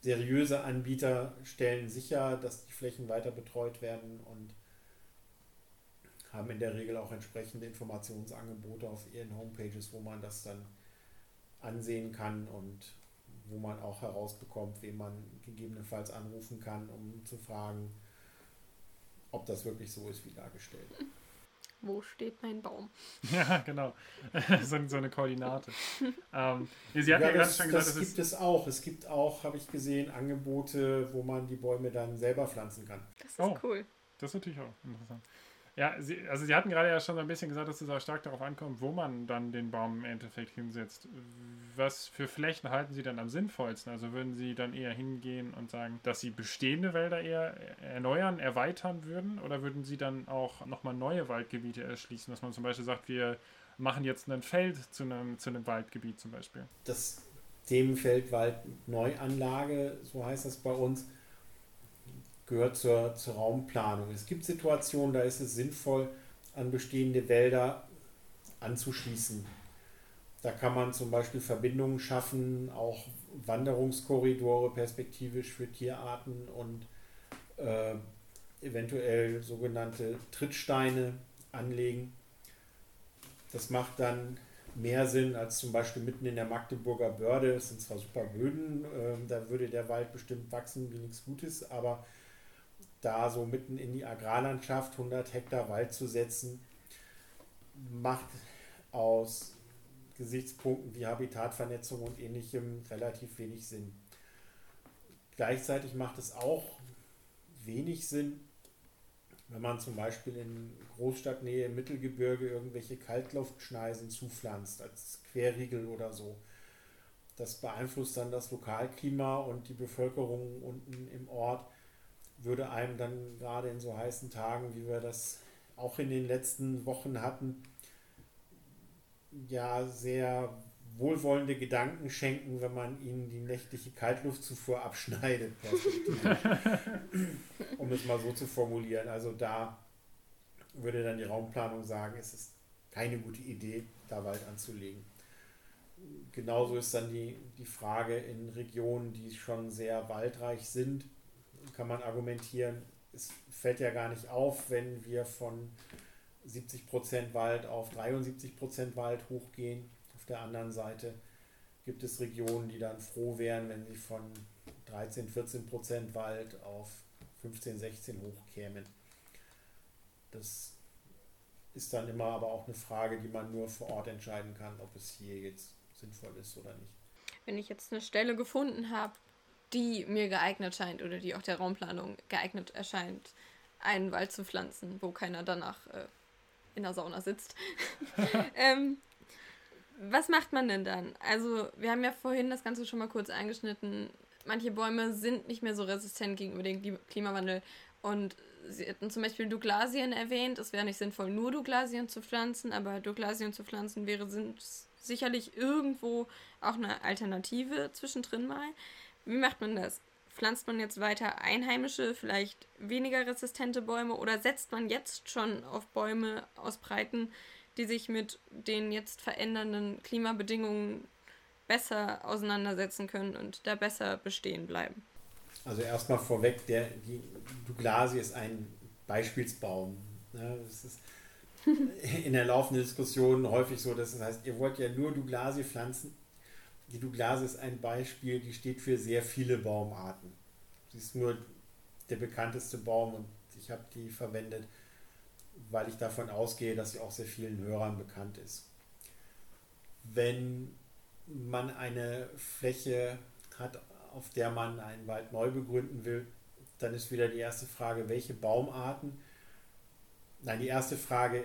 Seriöse Anbieter stellen sicher, dass die Flächen weiter betreut werden und haben in der Regel auch entsprechende Informationsangebote auf ihren Homepages, wo man das dann ansehen kann und wo man auch herausbekommt, wen man gegebenenfalls anrufen kann, um zu fragen, ob das wirklich so ist wie dargestellt wo steht mein Baum? [LAUGHS] Ja, genau. [LAUGHS] so, so, eine Koordinate. ähm, Sie hatten ja, ja gerade schon gesagt, das gibt es auch. Es gibt auch, habe ich gesehen, Angebote, wo man die Bäume dann selber pflanzen kann. Das ist oh, cool. Das ist natürlich auch interessant. Ja, Sie, also Sie hatten gerade ja schon so ein bisschen gesagt, dass es auch stark darauf ankommt, wo man dann den Baum im Endeffekt hinsetzt. Was für Flächen halten Sie dann am sinnvollsten? Also würden Sie dann eher hingehen und sagen, dass Sie bestehende Wälder eher erneuern, erweitern würden? Oder würden Sie dann auch nochmal neue Waldgebiete erschließen, dass man zum Beispiel sagt, wir machen jetzt ein Feld zu einem, zu einem Waldgebiet zum Beispiel? Das Themenfeld Waldneuanlage, so heißt das bei uns, gehört zur, zur Raumplanung. Es gibt Situationen, da ist es sinnvoll, an bestehende Wälder anzuschließen. Da kann man zum Beispiel Verbindungen schaffen, auch Wanderungskorridore perspektivisch für Tierarten und äh, eventuell sogenannte Trittsteine anlegen. Das macht dann mehr Sinn als zum Beispiel mitten in der Magdeburger Börde. Es sind zwar super Böden, äh, da würde der Wald bestimmt wachsen wie nichts Gutes, aber da so mitten in die Agrarlandschaft 100 Hektar Wald zu setzen, macht aus Gesichtspunkten wie Habitatvernetzung und ähnlichem relativ wenig Sinn. Gleichzeitig macht es auch wenig Sinn, wenn man zum Beispiel in Großstadtnähe im Mittelgebirge irgendwelche Kaltluftschneisen zupflanzt, als Querriegel oder so. Das beeinflusst dann das Lokalklima und die Bevölkerung unten im Ort würde einem dann gerade in so heißen Tagen, wie wir das auch in den letzten Wochen hatten, ja sehr wohlwollende Gedanken schenken, wenn man ihnen die nächtliche Kaltluftzufuhr abschneidet, [LAUGHS] um es mal so zu formulieren. Also da würde dann die Raumplanung sagen, es ist keine gute Idee, da Wald anzulegen. Genauso ist dann die, die Frage in Regionen, die schon sehr waldreich sind, kann man argumentieren, es fällt ja gar nicht auf, wenn wir von 70% Wald auf 73% Wald hochgehen. Auf der anderen Seite gibt es Regionen, die dann froh wären, wenn sie von 13, 14% Wald auf 15, 16 hochkämen. Das ist dann immer aber auch eine Frage, die man nur vor Ort entscheiden kann, ob es hier jetzt sinnvoll ist oder nicht. Wenn ich jetzt eine Stelle gefunden habe, die mir geeignet scheint oder die auch der Raumplanung geeignet erscheint, einen Wald zu pflanzen, wo keiner danach äh, in der Sauna sitzt. [LAUGHS] ähm, was macht man denn dann? Also, wir haben ja vorhin das Ganze schon mal kurz angeschnitten. Manche Bäume sind nicht mehr so resistent gegenüber dem Klimawandel. Und Sie hatten zum Beispiel Douglasien erwähnt. Es wäre nicht sinnvoll, nur Douglasien zu pflanzen, aber Douglasien zu pflanzen wäre sicherlich irgendwo auch eine Alternative zwischendrin mal. Wie macht man das? Pflanzt man jetzt weiter einheimische, vielleicht weniger resistente Bäume oder setzt man jetzt schon auf Bäume aus Breiten, die sich mit den jetzt verändernden Klimabedingungen besser auseinandersetzen können und da besser bestehen bleiben? Also erstmal vorweg, der, die Douglasie ist ein Beispielsbaum. Ne? Das ist [LAUGHS] in der laufenden Diskussion häufig so, dass es heißt, ihr wollt ja nur Douglasie pflanzen. Die Douglasie ist ein Beispiel, die steht für sehr viele Baumarten. Sie ist nur der bekannteste Baum und ich habe die verwendet, weil ich davon ausgehe, dass sie auch sehr vielen Hörern bekannt ist. Wenn man eine Fläche hat, auf der man einen Wald neu begründen will, dann ist wieder die erste Frage, welche Baumarten? Nein, die erste Frage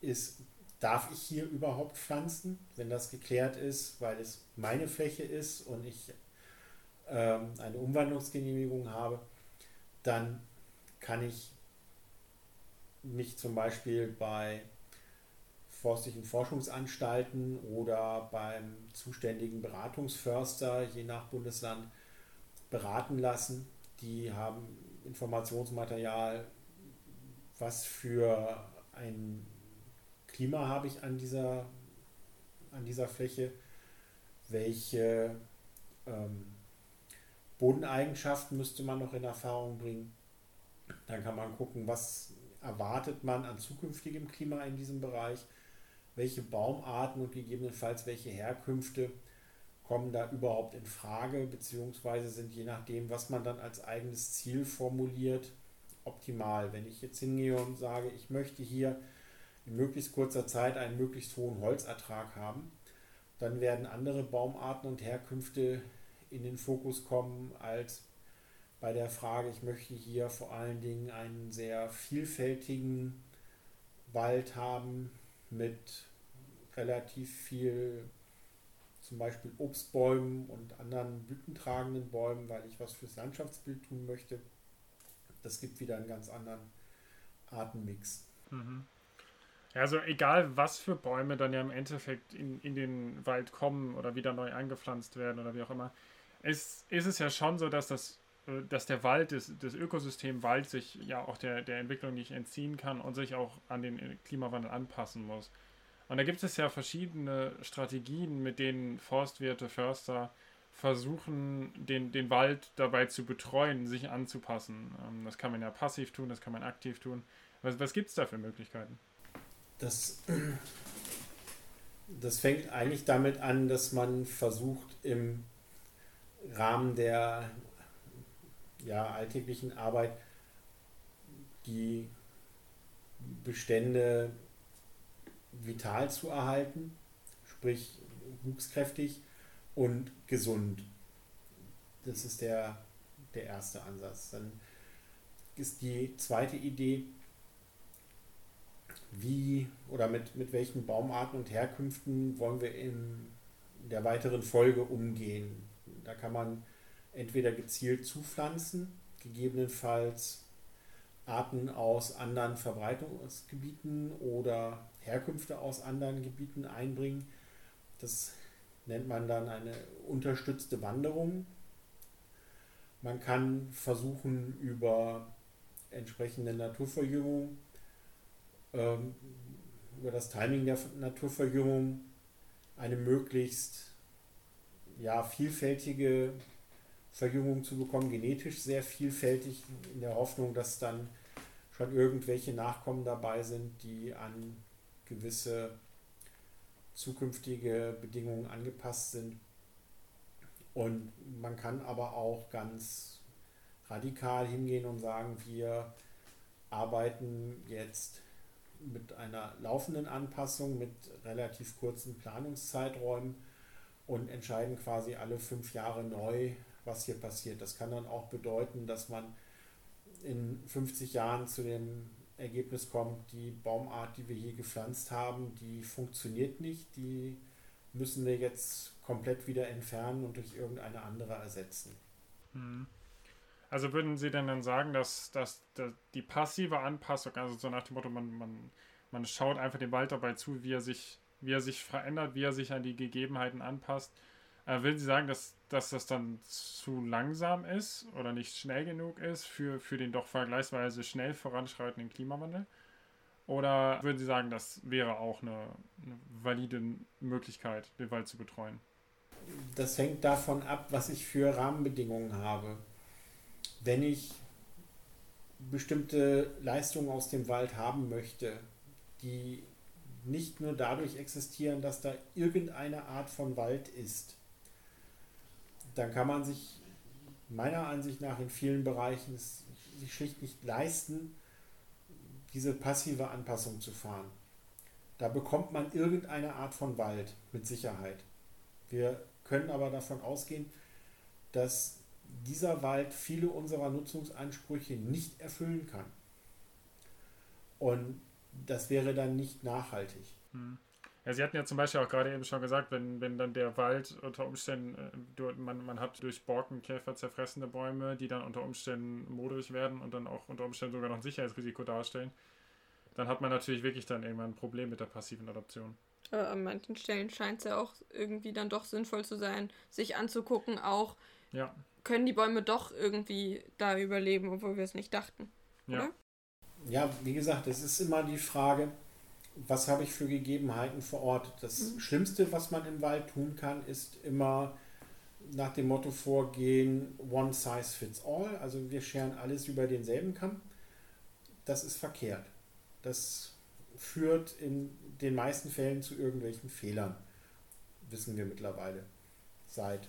ist, darf ich hier überhaupt pflanzen, wenn das geklärt ist, weil es meine Fläche ist und ich ähm, eine Umwandlungsgenehmigung habe, dann kann ich mich zum Beispiel bei forstlichen Forschungsanstalten oder beim zuständigen Beratungsförster, je nach Bundesland, beraten lassen. Die haben Informationsmaterial, was für ein Klima habe ich an dieser, an dieser Fläche, welche ähm, Bodeneigenschaften müsste man noch in Erfahrung bringen. Dann kann man gucken, was erwartet man an zukünftigem Klima in diesem Bereich, welche Baumarten und gegebenenfalls welche Herkünfte kommen da überhaupt in Frage, beziehungsweise sind je nachdem, was man dann als eigenes Ziel formuliert, optimal. Wenn ich jetzt hingehe und sage, ich möchte hier in möglichst kurzer Zeit einen möglichst hohen Holzertrag haben, dann werden andere Baumarten und Herkünfte in den Fokus kommen als bei der Frage, ich möchte hier vor allen Dingen einen sehr vielfältigen Wald haben mit relativ viel zum Beispiel Obstbäumen und anderen blütentragenden Bäumen, weil ich was fürs Landschaftsbild tun möchte. Das gibt wieder einen ganz anderen Artenmix. Mhm. Also egal, was für Bäume dann ja im Endeffekt in, in den Wald kommen oder wieder neu angepflanzt werden oder wie auch immer, ist, ist es ja schon so, dass das äh, dass der Wald, das, das Ökosystem Wald sich ja auch der, der Entwicklung nicht entziehen kann und sich auch an den Klimawandel anpassen muss. Und da gibt es ja verschiedene Strategien, mit denen Forstwirte, Förster versuchen, den, den Wald dabei zu betreuen, sich anzupassen. Ähm, das kann man ja passiv tun, das kann man aktiv tun. Was, was gibt es da für Möglichkeiten? Das, das fängt eigentlich damit an, dass man versucht, im Rahmen der ja, alltäglichen Arbeit die Bestände vital zu erhalten, sprich wuchskräftig und gesund. Das ist der, der erste Ansatz. Dann ist die zweite Idee, wie oder mit, mit welchen Baumarten und Herkünften wollen wir in der weiteren Folge umgehen. Da kann man entweder gezielt zupflanzen, gegebenenfalls Arten aus anderen Verbreitungsgebieten oder Herkünfte aus anderen Gebieten einbringen. Das nennt man dann eine unterstützte Wanderung. Man kann versuchen, über entsprechende Naturverjüngung, ähm, über das Timing der Naturverjüngung eine möglichst ja, vielfältige Verjüngung zu bekommen, genetisch sehr vielfältig, in der Hoffnung, dass dann schon irgendwelche Nachkommen dabei sind, die an gewisse zukünftige Bedingungen angepasst sind. Und man kann aber auch ganz radikal hingehen und sagen, wir arbeiten jetzt mit einer laufenden Anpassung, mit relativ kurzen Planungszeiträumen und entscheiden quasi alle fünf Jahre neu, was hier passiert. Das kann dann auch bedeuten, dass man in 50 Jahren zu dem Ergebnis kommt, die Baumart, die wir hier gepflanzt haben, die funktioniert nicht, die müssen wir jetzt komplett wieder entfernen und durch irgendeine andere ersetzen. Mhm. Also würden Sie denn dann sagen, dass, dass, dass, die passive Anpassung, also so nach dem Motto, man, man, man schaut einfach dem Wald dabei zu, wie er sich, wie er sich verändert, wie er sich an die Gegebenheiten anpasst. Äh, würden Sie sagen, dass, dass das dann zu langsam ist oder nicht schnell genug ist für, für den doch vergleichsweise schnell voranschreitenden Klimawandel? Oder würden Sie sagen, das wäre auch eine, eine valide Möglichkeit, den Wald zu betreuen? Das hängt davon ab, was ich für Rahmenbedingungen habe wenn ich bestimmte Leistungen aus dem Wald haben möchte, die nicht nur dadurch existieren, dass da irgendeine Art von Wald ist, dann kann man sich meiner Ansicht nach in vielen Bereichen sich schlicht nicht leisten, diese passive Anpassung zu fahren. Da bekommt man irgendeine Art von Wald mit Sicherheit. Wir können aber davon ausgehen, dass dieser Wald viele unserer Nutzungsansprüche nicht erfüllen kann. Und das wäre dann nicht nachhaltig. Hm. Ja, Sie hatten ja zum Beispiel auch gerade eben schon gesagt, wenn, wenn dann der Wald unter Umständen, äh, man, man hat durch Borkenkäfer zerfressene Bäume, die dann unter Umständen modrig werden und dann auch unter Umständen sogar noch ein Sicherheitsrisiko darstellen, dann hat man natürlich wirklich dann irgendwann ein Problem mit der passiven Adoption. Äh, an manchen Stellen scheint es ja auch irgendwie dann doch sinnvoll zu sein, sich anzugucken, auch ja können die Bäume doch irgendwie da überleben, obwohl wir es nicht dachten. Ja. Oder? Ja, wie gesagt, es ist immer die Frage, was habe ich für Gegebenheiten vor Ort. Das mhm. Schlimmste, was man im Wald tun kann, ist immer nach dem Motto vorgehen, one size fits all. Also wir scheren alles über denselben Kamm. Das ist verkehrt. Das führt in den meisten Fällen zu irgendwelchen Fehlern. Wissen wir mittlerweile seit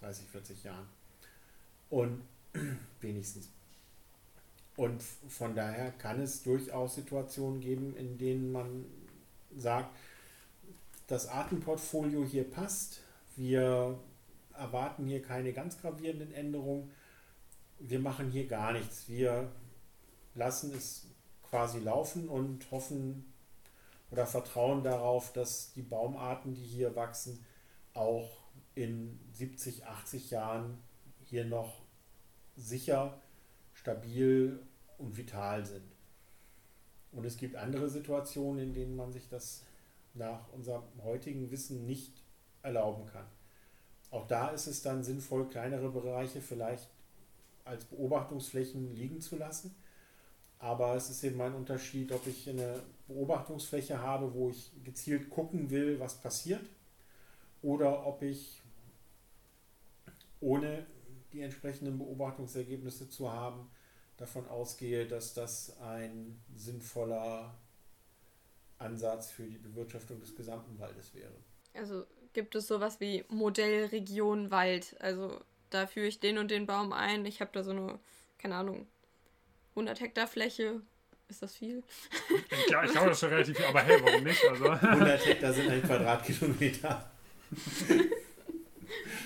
30, 40 Jahren. Und [CLEARS THROAT] wenigstens. Und von daher kann es durchaus Situationen geben, in denen man sagt, das Artenportfolio hier passt, wir erwarten hier keine ganz gravierenden Änderungen, wir machen hier gar nichts, wir lassen es quasi laufen und hoffen oder vertrauen darauf, dass die Baumarten, die hier wachsen, auch in 70, 80 Jahren hier noch sicher, stabil und vital sind. Und es gibt andere Situationen, in denen man sich das nach unserem heutigen Wissen nicht erlauben kann. Auch da ist es dann sinnvoll, kleinere Bereiche vielleicht als Beobachtungsflächen liegen zu lassen. Aber es ist eben ein Unterschied, ob ich eine Beobachtungsfläche habe, wo ich gezielt gucken will, was passiert, oder ob ich ohne die entsprechenden Beobachtungsergebnisse zu haben, davon ausgehe, dass das ein sinnvoller Ansatz für die Bewirtschaftung des gesamten Waldes wäre. Also gibt es sowas wie Modellregion Wald. Also da führe ich den und den Baum ein. Ich habe da so eine, keine Ahnung, 100 Hektar Fläche. Ist das viel? Ja, ich glaube, das ist schon relativ viel. Aber hey, warum nicht? Also. 100 Hektar sind ein Quadratkilometer. [LAUGHS]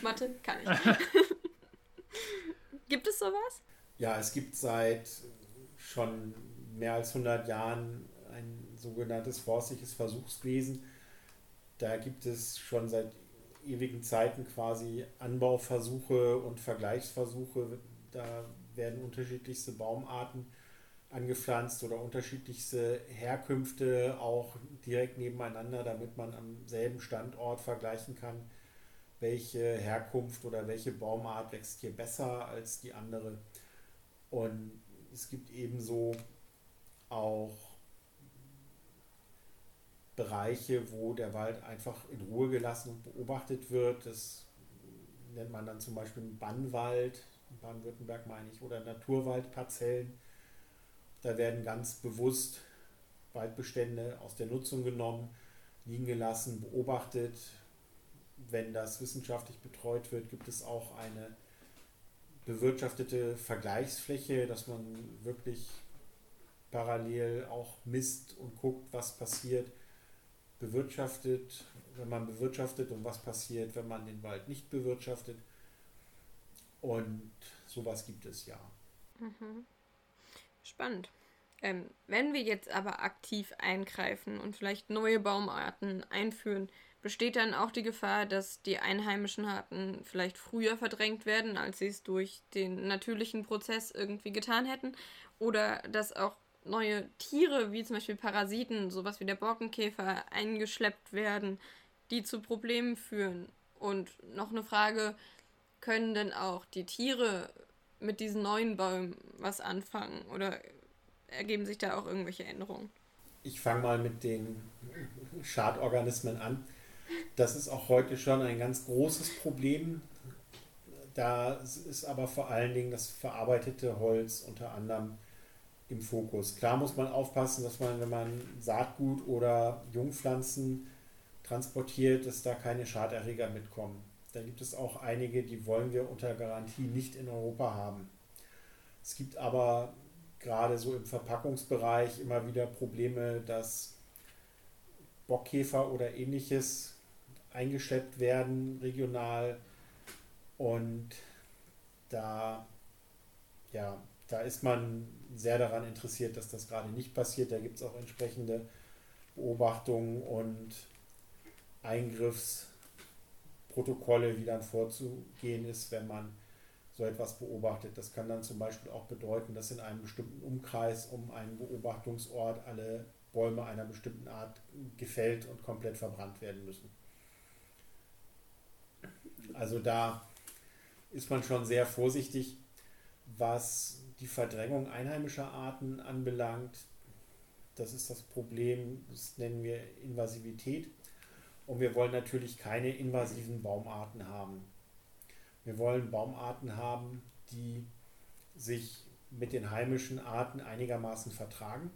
Mathe kann ich. [LAUGHS] gibt es sowas? Ja, es gibt seit schon mehr als 100 Jahren ein sogenanntes forstliches Versuchswesen. Da gibt es schon seit ewigen Zeiten quasi Anbauversuche und Vergleichsversuche. Da werden unterschiedlichste Baumarten angepflanzt oder unterschiedlichste Herkünfte auch direkt nebeneinander, damit man am selben Standort vergleichen kann, welche Herkunft oder welche Baumart wächst hier besser als die andere. Und es gibt ebenso auch Bereiche, wo der Wald einfach in Ruhe gelassen und beobachtet wird. Das nennt man dann zum Beispiel Bannwald, in Baden-Württemberg meine ich, oder Naturwaldparzellen. Da werden ganz bewusst Waldbestände aus der Nutzung genommen, liegen gelassen, beobachtet, wenn das wissenschaftlich betreut wird, gibt es auch eine bewirtschaftete Vergleichsfläche, dass man wirklich parallel auch misst und guckt, was passiert, bewirtschaftet, wenn man bewirtschaftet und was passiert, wenn man den Wald nicht bewirtschaftet. Und sowas gibt es ja. Mhm. Spannend. Ähm, wenn wir jetzt aber aktiv eingreifen und vielleicht neue Baumarten einführen, besteht dann auch die Gefahr, dass die einheimischen Arten vielleicht früher verdrängt werden, als sie es durch den natürlichen Prozess irgendwie getan hätten? Oder dass auch neue Tiere, wie zum Beispiel Parasiten, sowas wie der Borkenkäfer, eingeschleppt werden, die zu Problemen führen? Und noch eine Frage, können denn auch die Tiere mit diesen neuen Bäumen was anfangen? Oder ergeben sich da auch irgendwelche Änderungen? Ich fange mal mit den Schadorganismen an. Das ist auch heute schon ein ganz großes Problem. Da ist aber vor allen Dingen das verarbeitete Holz unter anderem im Fokus. Klar muss man aufpassen, dass man, wenn man Saatgut oder Jungpflanzen transportiert, dass da keine Schaderreger mitkommen. Da gibt es auch einige, die wollen wir unter Garantie nicht in Europa haben. Es gibt aber gerade so im Verpackungsbereich immer wieder Probleme, dass Bockkäfer oder ähnliches eingeschleppt werden regional und da ja, da ist man sehr daran interessiert, dass das gerade nicht passiert. Da gibt es auch entsprechende Beobachtungen und Eingriffsprotokolle, wie dann vorzugehen ist, wenn man so etwas beobachtet. Das kann dann zum Beispiel auch bedeuten, dass in einem bestimmten Umkreis um einen Beobachtungsort alle Bäume einer bestimmten Art gefällt und komplett verbrannt werden müssen. Also da ist man schon sehr vorsichtig, was die Verdrängung einheimischer Arten anbelangt. Das ist das Problem, das nennen wir Invasivität. Und wir wollen natürlich keine invasiven Baumarten haben. Wir wollen Baumarten haben, die sich mit den heimischen Arten einigermaßen vertragen,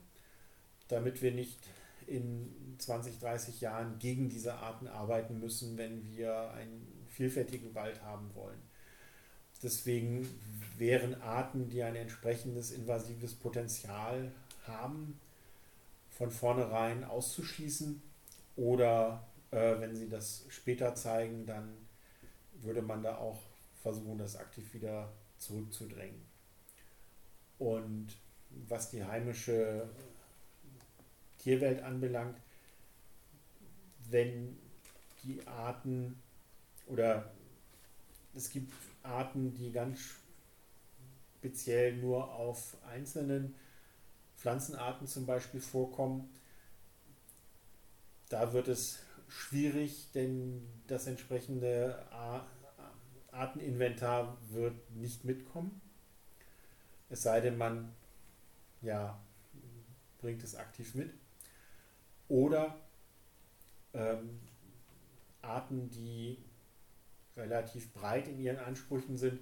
damit wir nicht in 20, 30 Jahren gegen diese Arten arbeiten müssen, wenn wir einen vielfältigen Wald haben wollen. Deswegen wären Arten, die ein entsprechendes invasives Potenzial haben, von vornherein auszuschließen oder äh, wenn sie das später zeigen, dann würde man da auch versuchen, das aktiv wieder zurückzudrängen. Und was die heimische Tierwelt anbelangt, wenn die Arten oder es gibt Arten, die ganz speziell nur auf einzelnen Pflanzenarten zum Beispiel vorkommen. Da wird es schwierig, denn das entsprechende Arteninventar wird nicht mitkommen. Es sei denn, man ja, bringt es aktiv mit. Oder ähm, Arten, die relativ breit in ihren Ansprüchen sind,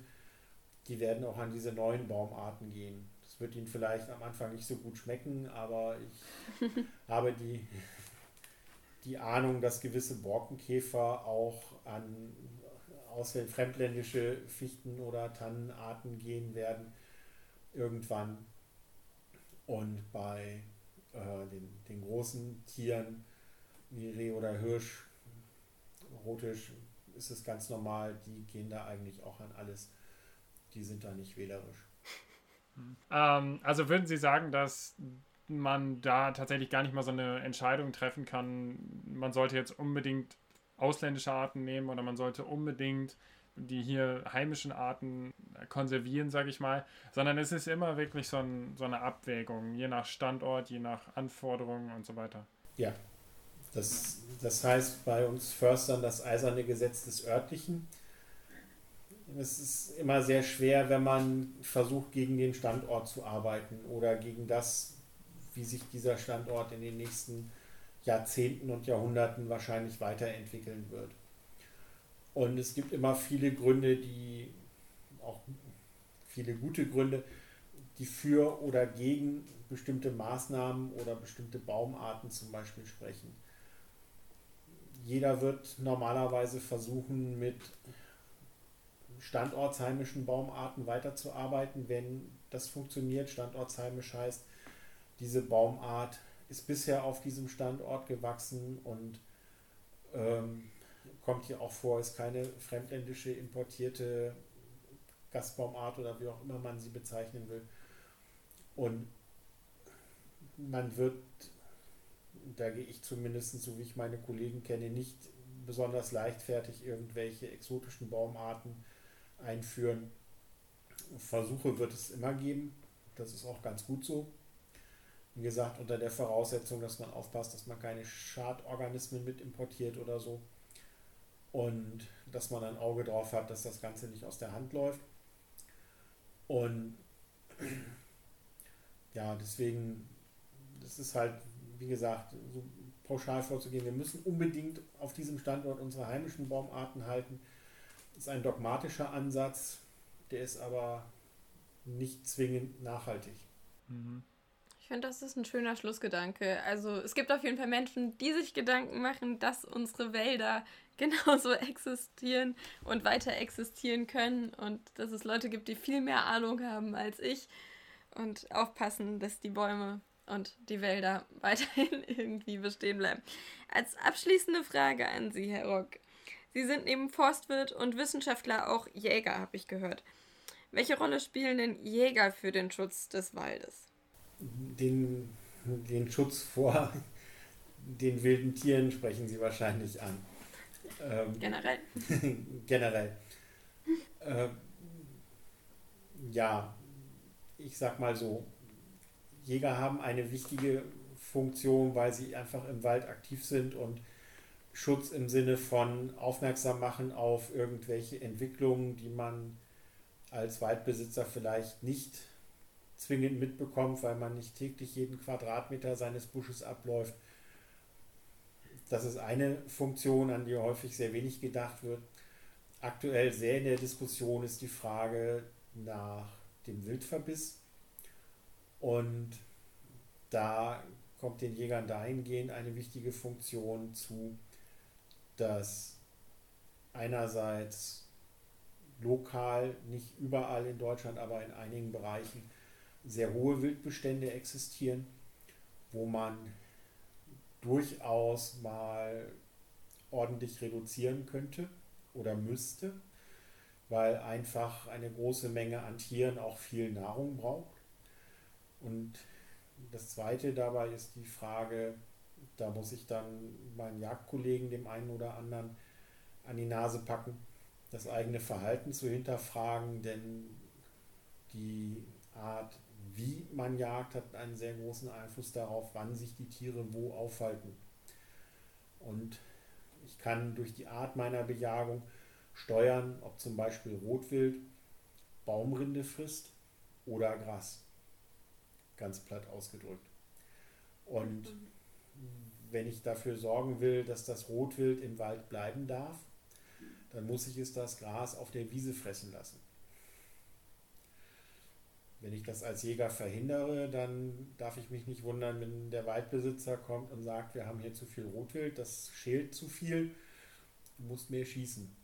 die werden auch an diese neuen Baumarten gehen. Das wird ihnen vielleicht am Anfang nicht so gut schmecken, aber ich [LAUGHS] habe die, die Ahnung, dass gewisse Borkenkäfer auch an auswählen fremdländische Fichten- oder Tannenarten gehen werden irgendwann. Und bei äh, den, den großen Tieren wie Reh oder Hirsch, Rotisch, ist es ganz normal, die gehen da eigentlich auch an alles. Die sind da nicht wählerisch. Ähm, also würden Sie sagen, dass man da tatsächlich gar nicht mal so eine Entscheidung treffen kann, man sollte jetzt unbedingt ausländische Arten nehmen oder man sollte unbedingt die hier heimischen Arten konservieren, sage ich mal, sondern es ist immer wirklich so, ein, so eine Abwägung, je nach Standort, je nach Anforderungen und so weiter. Ja, das, das heißt bei uns Förstern das eiserne Gesetz des Örtlichen. Es ist immer sehr schwer, wenn man versucht, gegen den Standort zu arbeiten oder gegen das, wie sich dieser Standort in den nächsten Jahrzehnten und Jahrhunderten wahrscheinlich weiterentwickeln wird. Und es gibt immer viele Gründe, die auch viele gute Gründe, die für oder gegen bestimmte Maßnahmen oder bestimmte Baumarten zum Beispiel sprechen jeder wird normalerweise versuchen, mit standortsheimischen Baumarten weiterzuarbeiten, wenn das funktioniert. Standortsheimisch heißt, diese Baumart ist bisher auf diesem Standort gewachsen und ähm, kommt hier auch vor, ist keine fremdländische importierte Gastbaumart oder wie auch immer man sie bezeichnen will. Und man wird, da gehe ich zumindest, so wie ich meine Kollegen kenne, nicht besonders leichtfertig irgendwelche exotischen Baumarten einführen. Versuche wird es immer geben. Das ist auch ganz gut so. Wie gesagt, unter der Voraussetzung, dass man aufpasst, dass man keine Schadorganismen mit importiert oder so. Und dass man ein Auge drauf hat, dass das Ganze nicht aus der Hand läuft. Und [CLEARS THROAT] ja, deswegen, das ist halt, wie gesagt, so pauschal vorzugehen. Wir müssen unbedingt auf diesem Standort unsere heimischen Baumarten halten. Das ist ein dogmatischer Ansatz, der ist aber nicht zwingend nachhaltig. Mhm. Ich finde, das ist ein schöner Schlussgedanke. Also es gibt auf jeden Fall Menschen, die sich Gedanken machen, dass unsere Wälder [LAUGHS] genauso existieren und weiter existieren können und dass es Leute gibt, die viel mehr Ahnung haben als ich und aufpassen, dass die Bäume und die Wälder [LAUGHS] weiterhin irgendwie bestehen bleiben. Als abschließende Frage an Sie, Herr Rock. Sie sind neben Forstwirt und Wissenschaftler auch Jäger, habe ich gehört. Welche Rolle spielen denn Jäger für den Schutz des Waldes? Den, den Schutz vor [LAUGHS] den wilden Tieren sprechen Sie wahrscheinlich an. Ähm, generell. [LAUGHS] generell. Äh, ja, ich sag mal so, Jäger haben eine wichtige Funktion, weil sie einfach im Wald aktiv sind und Schutz im Sinne von aufmerksam machen auf irgendwelche Entwicklungen, die man als Waldbesitzer vielleicht nicht zwingend mitbekommt, weil man nicht täglich jeden Quadratmeter seines Busches abläuft. Das ist eine Funktion, an die häufig sehr wenig gedacht wird. Aktuell sehr in der Diskussion ist die Frage nach dem Wildverbiss. Und da kommt den Jägern dahingehend eine wichtige Funktion zu, dass einerseits lokal, nicht überall in Deutschland, aber in einigen Bereichen sehr hohe Wildbestände existieren, wo man durchaus mal ordentlich reduzieren könnte oder müsste, weil einfach eine große Menge an Tieren auch viel Nahrung braucht. Und das Zweite dabei ist die Frage, da muss ich dann meinen Jagdkollegen, dem einen oder anderen, an die Nase packen, das eigene Verhalten zu hinterfragen, denn die Art, wie man jagt, hat einen sehr großen Einfluss darauf, wann sich die Tiere wo aufhalten. Und ich kann durch die Art meiner Bejagung steuern, ob zum Beispiel Rotwild Baumrinde frisst oder Gras ganz platt ausgedrückt. Und wenn ich dafür sorgen will, dass das Rotwild im Wald bleiben darf, dann muss ich es das Gras auf der Wiese fressen lassen. Wenn ich das als Jäger verhindere, dann darf ich mich nicht wundern, wenn der Waldbesitzer kommt und sagt, wir haben hier zu viel Rotwild, das schält zu viel, du musst mehr schießen.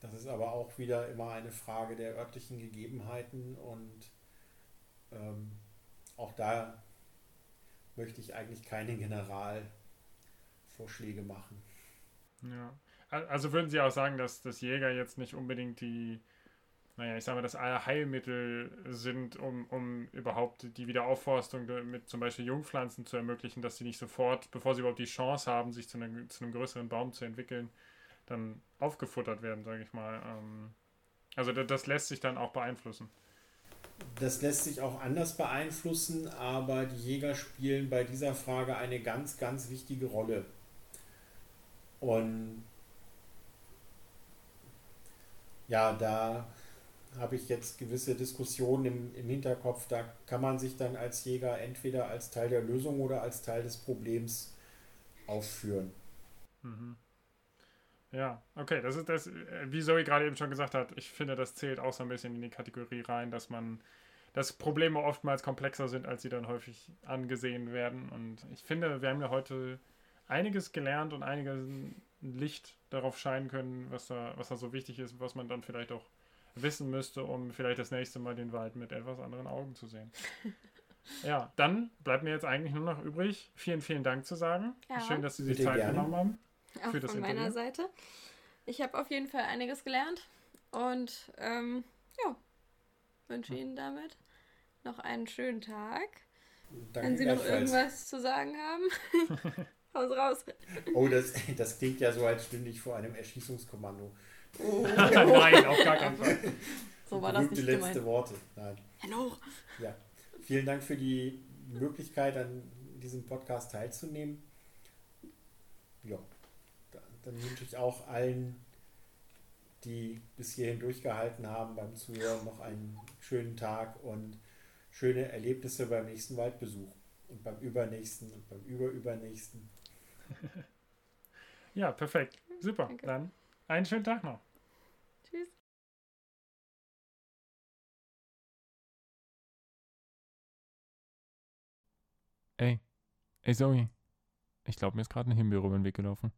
Das ist aber auch wieder immer eine Frage der örtlichen Gegebenheiten und ähm, auch da möchte ich eigentlich keine Generalvorschläge machen. Ja. Also würden Sie auch sagen, dass das Jäger jetzt nicht unbedingt die, naja, ich sage mal, das Heilmittel sind, um, um überhaupt die Wiederaufforstung mit zum Beispiel Jungpflanzen zu ermöglichen, dass sie nicht sofort, bevor sie überhaupt die Chance haben, sich zu, einer, zu einem größeren Baum zu entwickeln, dann aufgefuttert werden, sage ich mal. Ähm, also das lässt sich dann auch beeinflussen. Das lässt sich auch anders beeinflussen, aber die Jäger spielen bei dieser Frage eine ganz, ganz wichtige Rolle. Und ja, da habe ich jetzt gewisse Diskussionen im, im Hinterkopf. Da kann man sich dann als Jäger entweder als Teil der Lösung oder als Teil des Problems aufführen. Mhm. Ja, okay, das ist das, wie Zoe gerade eben schon gesagt hat, ich finde, das zählt auch so ein bisschen in die Kategorie rein, dass man, dass Probleme oftmals komplexer sind, als sie dann häufig angesehen werden. Und ich finde, wir haben ja heute einiges gelernt und einiges Licht darauf scheinen können, was da, was da so wichtig ist, was man dann vielleicht auch wissen müsste, um vielleicht das nächste Mal den Wald mit etwas anderen Augen zu sehen. [LAUGHS] Ja, dann bleibt mir jetzt eigentlich nur noch übrig, vielen, vielen Dank zu sagen. Ja. Schön, dass Sie sich Bitte Zeit gerne. genommen haben. Auch Für das von meiner Interview. Seite. Ich habe auf jeden Fall einiges gelernt und ähm, ja, wünsche Ihnen damit noch einen schönen Tag. Danke Wenn Sie noch irgendwas zu sagen haben, [LAUGHS] hauen Sie raus. Oh, das, das klingt ja so, als stünde ich vor einem Erschießungskommando. [LAUGHS] Nein, auf gar keinen [LAUGHS] Fall. So war das nicht letzte. Worte. Nein. Hallo. Ja. Vielen Dank für die Möglichkeit, an diesem Podcast teilzunehmen. Ja, dann, wünsche ich auch allen, die bis hierhin durchgehalten haben beim Zuhören, noch einen schönen Tag und schöne Erlebnisse beim nächsten Waldbesuch und beim übernächsten und beim überübernächsten. [LAUGHS] Ja, perfekt. Super. Danke. Dann einen schönen Tag noch. Tschüss. Ey, ey Zoe. Ich glaube, mir ist gerade eine Himbeere über den Weg gelaufen.